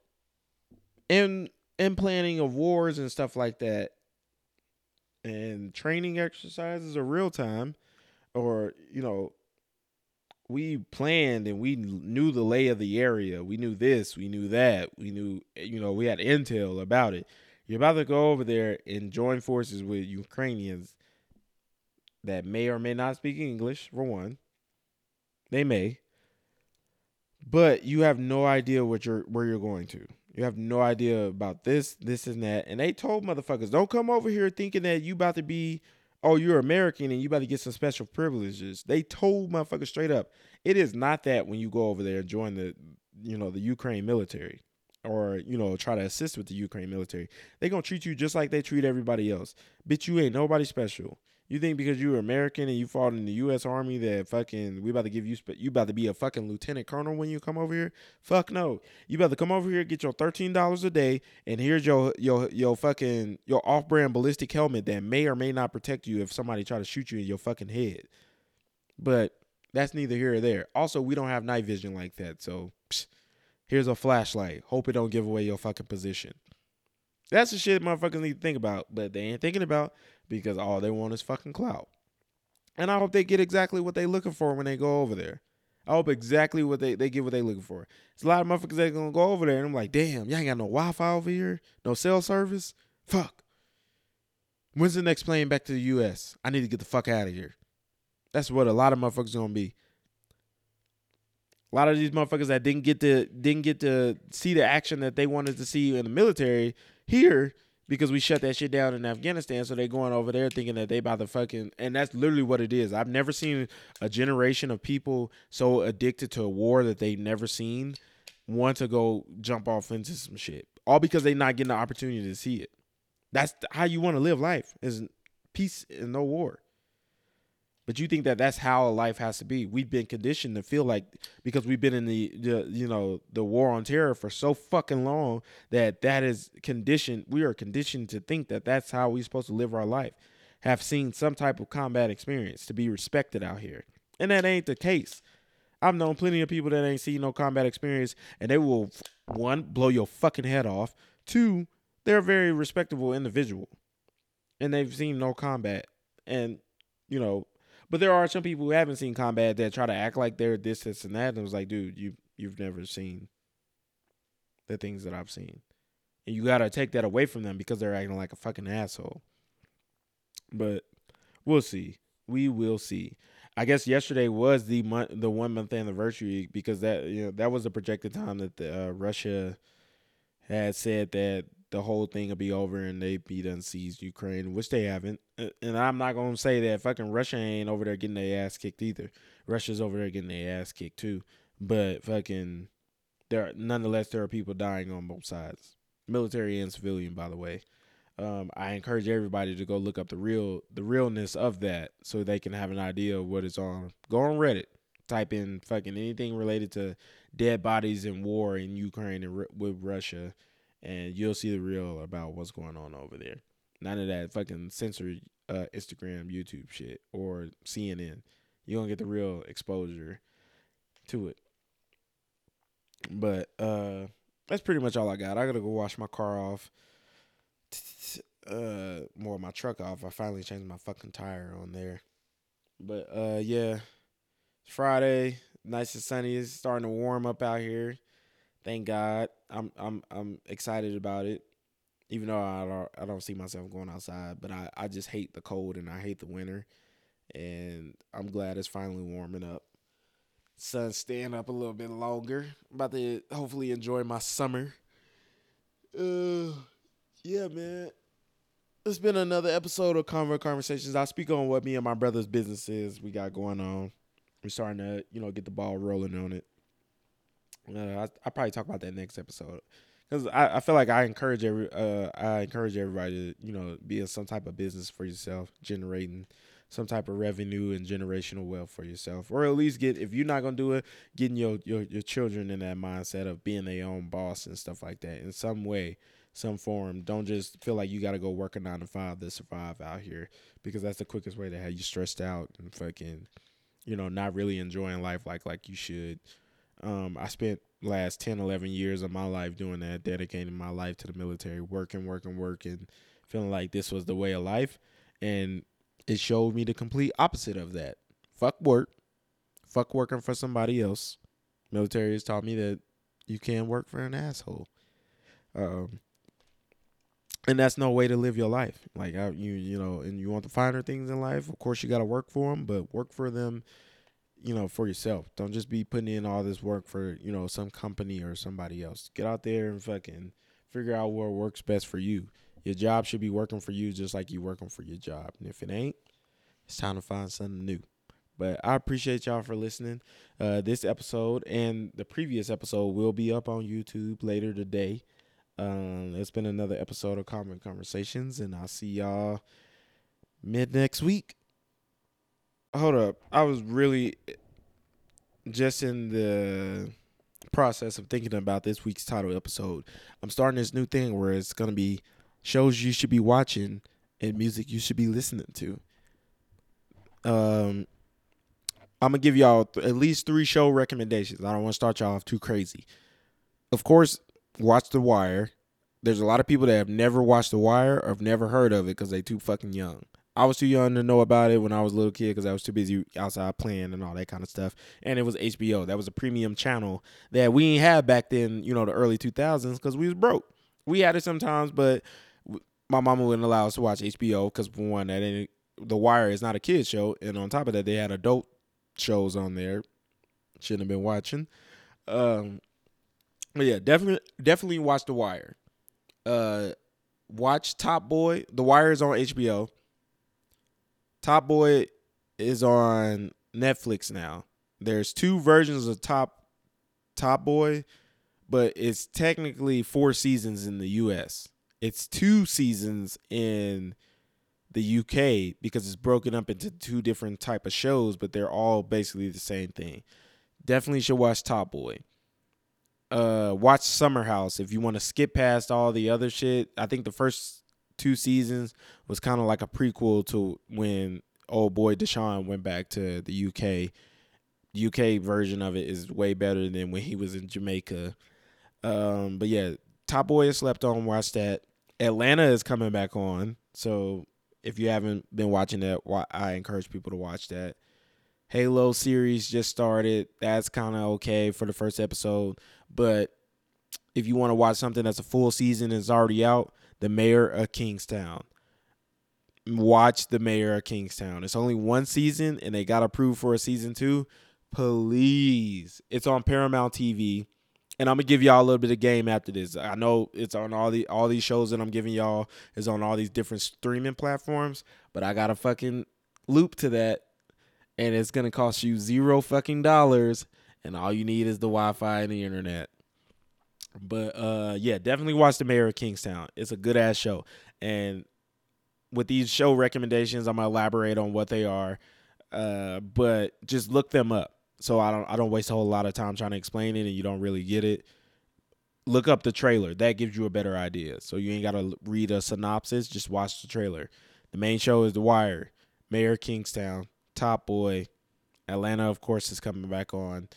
in and planning of wars and stuff like that. And training exercises are real time or you know we planned and we knew the lay of the area. We knew this we knew that we knew you know we had intel about it. You're about to go over there and join forces with ukrainians that may or may not speak english for one. They may. But you have no idea what you're where you're going to you have no idea about this, this, and that. And they told motherfuckers, don't come over here thinking that you about to be, oh, you're American and you about to get some special privileges. They told motherfuckers straight up, it is not that when you go over there and join the, you know, the Ukraine military or, you know, try to assist with the Ukraine military. They gonna treat you just like they treat everybody else. Bitch, you ain't nobody special. You think because you're American and you fought in the U.S. Army that fucking we about to give you you about to be a fucking lieutenant colonel when you come over here? Fuck no. You about to come over here get your thirteen dollars a day and here's your your your fucking your off brand ballistic helmet that may or may not protect you if somebody try to shoot you in your fucking head. But that's neither here or there. Also, we don't have night vision like that, so psh, here's a flashlight. Hope it don't give away your fucking position. That's the shit motherfuckers need to think about, but they ain't thinking about because all they want is fucking clout. And I hope they get exactly what they're looking for when they go over there. I hope exactly what they, they get what they looking for. It's a lot of motherfuckers that gonna go over there and I'm like, damn, y'all ain't got no Wi-Fi over here, no cell service. Fuck. When's the next plane back to the US? I need to get the fuck out of here. That's what a lot of motherfuckers gonna be. A lot of these motherfuckers that didn't get to didn't get to see the action that they wanted to see in the military here because we shut that shit down in Afghanistan. So they're going over there thinking that they about to fucking and that's literally what it is. I've never seen a generation of people so addicted to a war that they've never seen want to go jump off into some shit. All because they not getting the opportunity to see it. That's how you want to live life is peace and no war. But you think that that's how a life has to be. We've been conditioned to feel like because we've been in the, the you know the war on terror for so fucking long that that is conditioned. We are conditioned to think that that's how we're supposed to live our life. Have seen some type of combat experience to be respected out here, and that ain't the case. I've known plenty of people that ain't seen no combat experience, and they will one blow your fucking head off. Two, they're a very respectable individual, and they've seen no combat, and you know but there are some people who haven't seen combat that try to act like they're this, this, and that. And it was like, dude, you you've never seen the things that I've seen, and you gotta take that away from them because they're acting like a fucking asshole. but we'll see. We will see. I guess yesterday was the month, the one month anniversary because that you know that was the projected time that the, uh, Russia had said that the whole thing will be over and they be done seized Ukraine, which they haven't. And I'm not gonna say that fucking Russia ain't over there getting their ass kicked either. Russia's over there getting their ass kicked too. But fucking there nonetheless there are people dying on both sides. Military and civilian, by the way. Um, I encourage everybody to go look up the real the realness of that so they can have an idea of what is on. Go on Reddit, type in fucking anything related to dead bodies in war in Ukraine and with Russia, and you'll see the real about what's going on over there. None of that fucking censored uh, Instagram, YouTube shit or CNN. You're gonna get the real exposure to it. But uh that's pretty much all I got. I gotta go wash my car off. Uh more my truck off. I finally changed my fucking tire on there. But uh yeah. It's Friday. Nice and sunny. It's starting to warm up out here. Thank God. I'm I'm I'm excited about it. Even though I don't I don't see myself going outside, but I, I just hate the cold and I hate the winter. And I'm glad it's finally warming up sun staying up a little bit longer. I'm about to hopefully enjoy my summer. Uh, yeah, man. It's been another episode of Convo Conversations. I speak on what me and my brother's business is we got going on. We're starting to, you know, get the ball rolling on it. Uh, I I probably talk about that next episode because I, I feel like I encourage every uh I encourage everybody to you know be in some type of business for yourself, generating some type of revenue and generational wealth for yourself, or at least get if you're not gonna do it, getting your your your children in that mindset of being their own boss and stuff like that in some way, some form. Don't just feel like you got to go work a nine to five to survive out here because that's the quickest way to have you stressed out and fucking, you know, not really enjoying life like like you should. Um, I spent last 10, 11 years of my life doing that, dedicating my life to the military, working, working, working, feeling like this was the way of life. And it showed me the complete opposite of that. Fuck work. Fuck working for somebody else. Military has taught me that you can't work for an asshole. Um, and that's no way to live your life. Like I, you, you know, and you want the finer things in life. Of course, you got to work for them, but work for them, you know, for yourself. Don't just be putting in all this work for you know some company or somebody else. Get out there and fucking figure out what works best for you. Your job should be working for you just like you working for your job. And if it ain't, it's time to find something new. But I appreciate y'all for listening. Uh, this episode and the previous episode will be up on YouTube later today. Um, it's been another episode of Common Conversations, and I'll see y'all mid next week. Hold up. I was really just in the process of thinking about this week's title episode. I'm starting this new thing where it's going to be shows you should be watching and music you should be listening to. Um, I'm gonna give y'all th- at least three show recommendations. I don't want to start y'all off too crazy. Of course, watch The Wire. There's a lot of people that have never watched The Wire or have never heard of it because they too fucking young. I was too young to know about it when I was a little kid because I was too busy outside playing and all that kind of stuff. And it was HBO. That was a premium channel that we ain't had back then, you know, the early 2000s because we was broke. We had it sometimes, but my mama wouldn't allow us to watch HBO because one, that ain't The Wire is not a kid show, and on top of that, they had adult shows on there. Shouldn't have been watching. Um, but yeah, definitely, definitely watch The Wire. Uh, watch Top Boy. The Wire is on HBO. Top Boy is on Netflix now. There's two versions of Top Top Boy, but it's technically four seasons in the U.S it's two seasons in the UK because it's broken up into two different type of shows, but they're all basically the same thing. Definitely should watch Top Boy. Uh, watch Summer House if you want to skip past all the other shit. I think the first two seasons was kind of like a prequel to when old boy Dushane went back to the UK. UK version of it is way better than when he was in Jamaica. Um, but yeah, Top Boy is slept on. Watch that. Atlanta is coming back on. So if you haven't been watching that, I encourage people to watch that. Halo series just started. That's kind of okay for the first episode. But if you want to watch something that's a full season and is already out, The Mayor of Kingstown. watch the Mayor of Kingstown. It's only one season, and they got approved for a season two. Please, it's on Paramount TV, and I'm gonna give y'all a little bit of game after this. I know it's on all the all these shows that I'm giving y'all is on all these different streaming platforms, but I got a fucking loop to that, and it's gonna cost you zero fucking dollars, and all you need is the Wi-Fi and the internet. But uh, yeah, definitely watch the Mayor of Kingstown. It's a good ass show, and with these show recommendations, I'm gonna elaborate on what they are. Uh, but just look them up so I don't I don't waste a whole lot of time trying to explain it and you don't really get it. Look up the trailer. That gives you a better idea. So you ain't gotta read a synopsis. Just watch the trailer. The main show is The Wire, Mayor Kingstown, Top Boy, Atlanta, of course, is coming back on.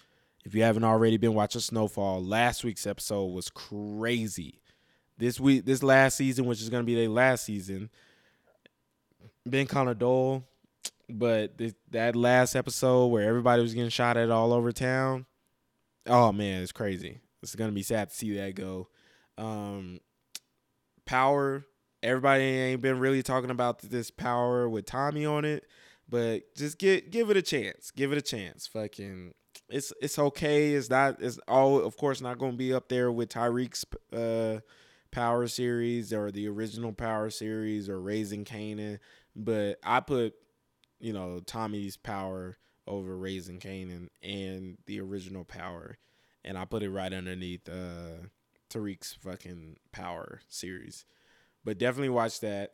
If you haven't already been watching Snowfall, last week's episode was crazy. This week, this last season, which is gonna be their last season, been kind of dull. But th- that last episode where everybody was getting shot at all over town, oh man, it's crazy. It's gonna be sad to see that go. Um, power. Everybody ain't been really talking about this power with Tommy on it, but just get give it a chance. Give it a chance. Fucking, it's it's okay. It's not. It's all of course not gonna be up there with Tariq's uh Power series or the original Power series or Raising Kanan, but I put you know Tommy's Power over Raising Kanan and the original Power, and I put it right underneath uh Tariq's fucking Power series. But definitely watch that.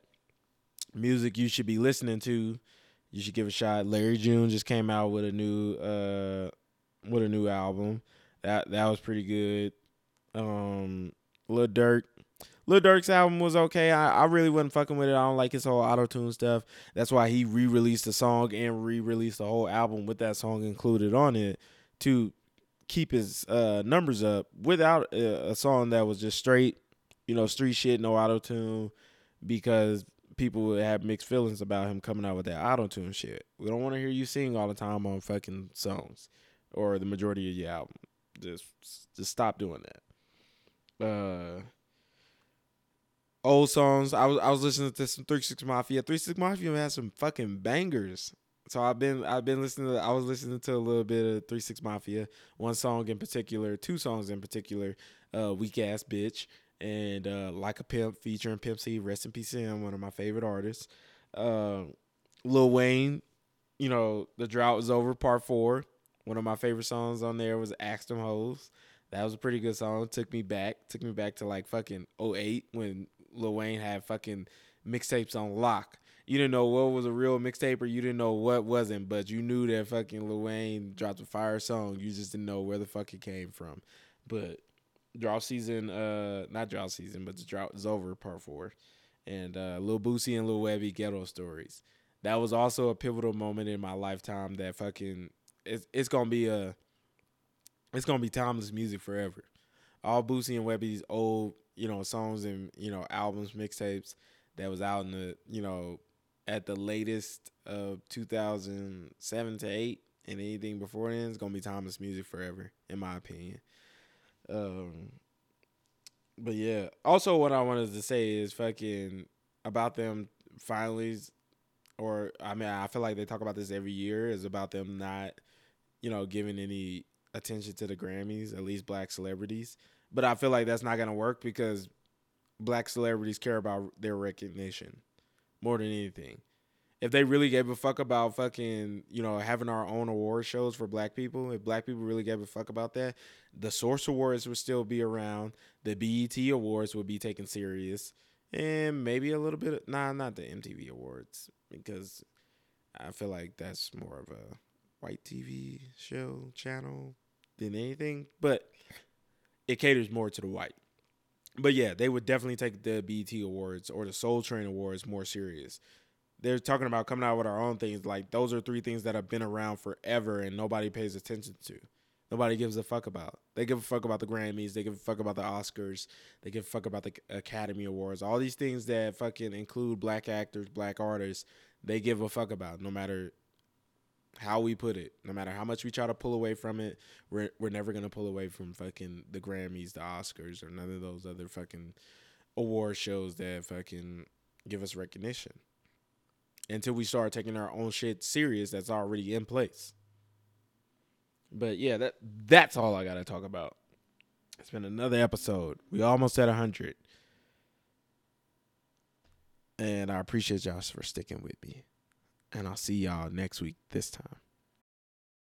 Music you should be listening to. You should give a shot. Larry June just came out with a new uh with a new album. That that was pretty good. Um Lil Durk Lil Durk's album was okay. I, I really wasn't fucking with it. I don't like his whole auto tune stuff. That's why he re released the song and re released the whole album with that song included on it to keep his uh, numbers up without a, a song that was just straight, you know, street shit, no auto tune, because people would have mixed feelings about him coming out with that auto tune shit. We don't want to hear you sing all the time on fucking songs or the majority of your album. Just just stop doing that. Uh old songs. I was I was listening to some Three Six Mafia. Three Six Mafia has some fucking bangers. So I've been I've been listening to I was listening to a little bit of Three Six Mafia. One song in particular, two songs in particular. Uh, Weak ass bitch and uh, Like a Pimp featuring Pimp C. Rest in peace him, one of my favorite artists. Uh, Lil Wayne, you know the drought is over. Part four. One of my favorite songs on there was Ask Them Hoes. That was a pretty good song. Took me back. Took me back to like fucking 08 when Lil Wayne had fucking mixtapes on lock. You didn't know what was a real mixtape or you didn't know what wasn't, but you knew that fucking Lil Wayne dropped a fire song. You just didn't know where the fuck it came from. But drought season, uh, not drought season, but the drought is over, part four. And uh, Lil Boosie and Lil Webbie ghetto stories. That was also a pivotal moment in my lifetime. That fucking it's it's gonna be a it's gonna be timeless music forever. All Boosie and Webbie's old you know songs and you know albums, mixtapes that was out in the you know at the latest of 2007 to 8 and anything before then is gonna be timeless music forever in my opinion um but yeah also what i wanted to say is fucking about them finally or i mean i feel like they talk about this every year is about them not you know giving any attention to the grammys at least black celebrities. But I feel like that's not gonna work because black celebrities care about their recognition more than anything. If they really gave a fuck about fucking, you know, having our own award shows for black people, if black people really gave a fuck about that, the Source Awards would still be around, the BET Awards would be taken serious, and maybe a little bit of, nah, not the MTV Awards because I feel like that's more of a white TV show channel than anything, but it caters more to the white. But yeah, they would definitely take the BET Awards or the Soul Train Awards more serious. They're talking about coming out with our own things. Like those are three things that have been around forever and nobody pays attention to. Nobody gives a fuck about. They give a fuck about the Grammys. They give a fuck about the Oscars. They give a fuck about the Academy Awards. All these things that fucking include black actors, black artists. They give a fuck about no matter how we put it. No matter how much we try to pull away from it, we're we're never gonna pull away from fucking the Grammys, the Oscars, or none of those other fucking award shows that fucking give us recognition. until we start taking our own shit serious that's already in place. But yeah, that that's all I got to talk about. It's been another episode. We almost at 100. And I appreciate y'all for sticking with me. And I'll see y'all next week this time.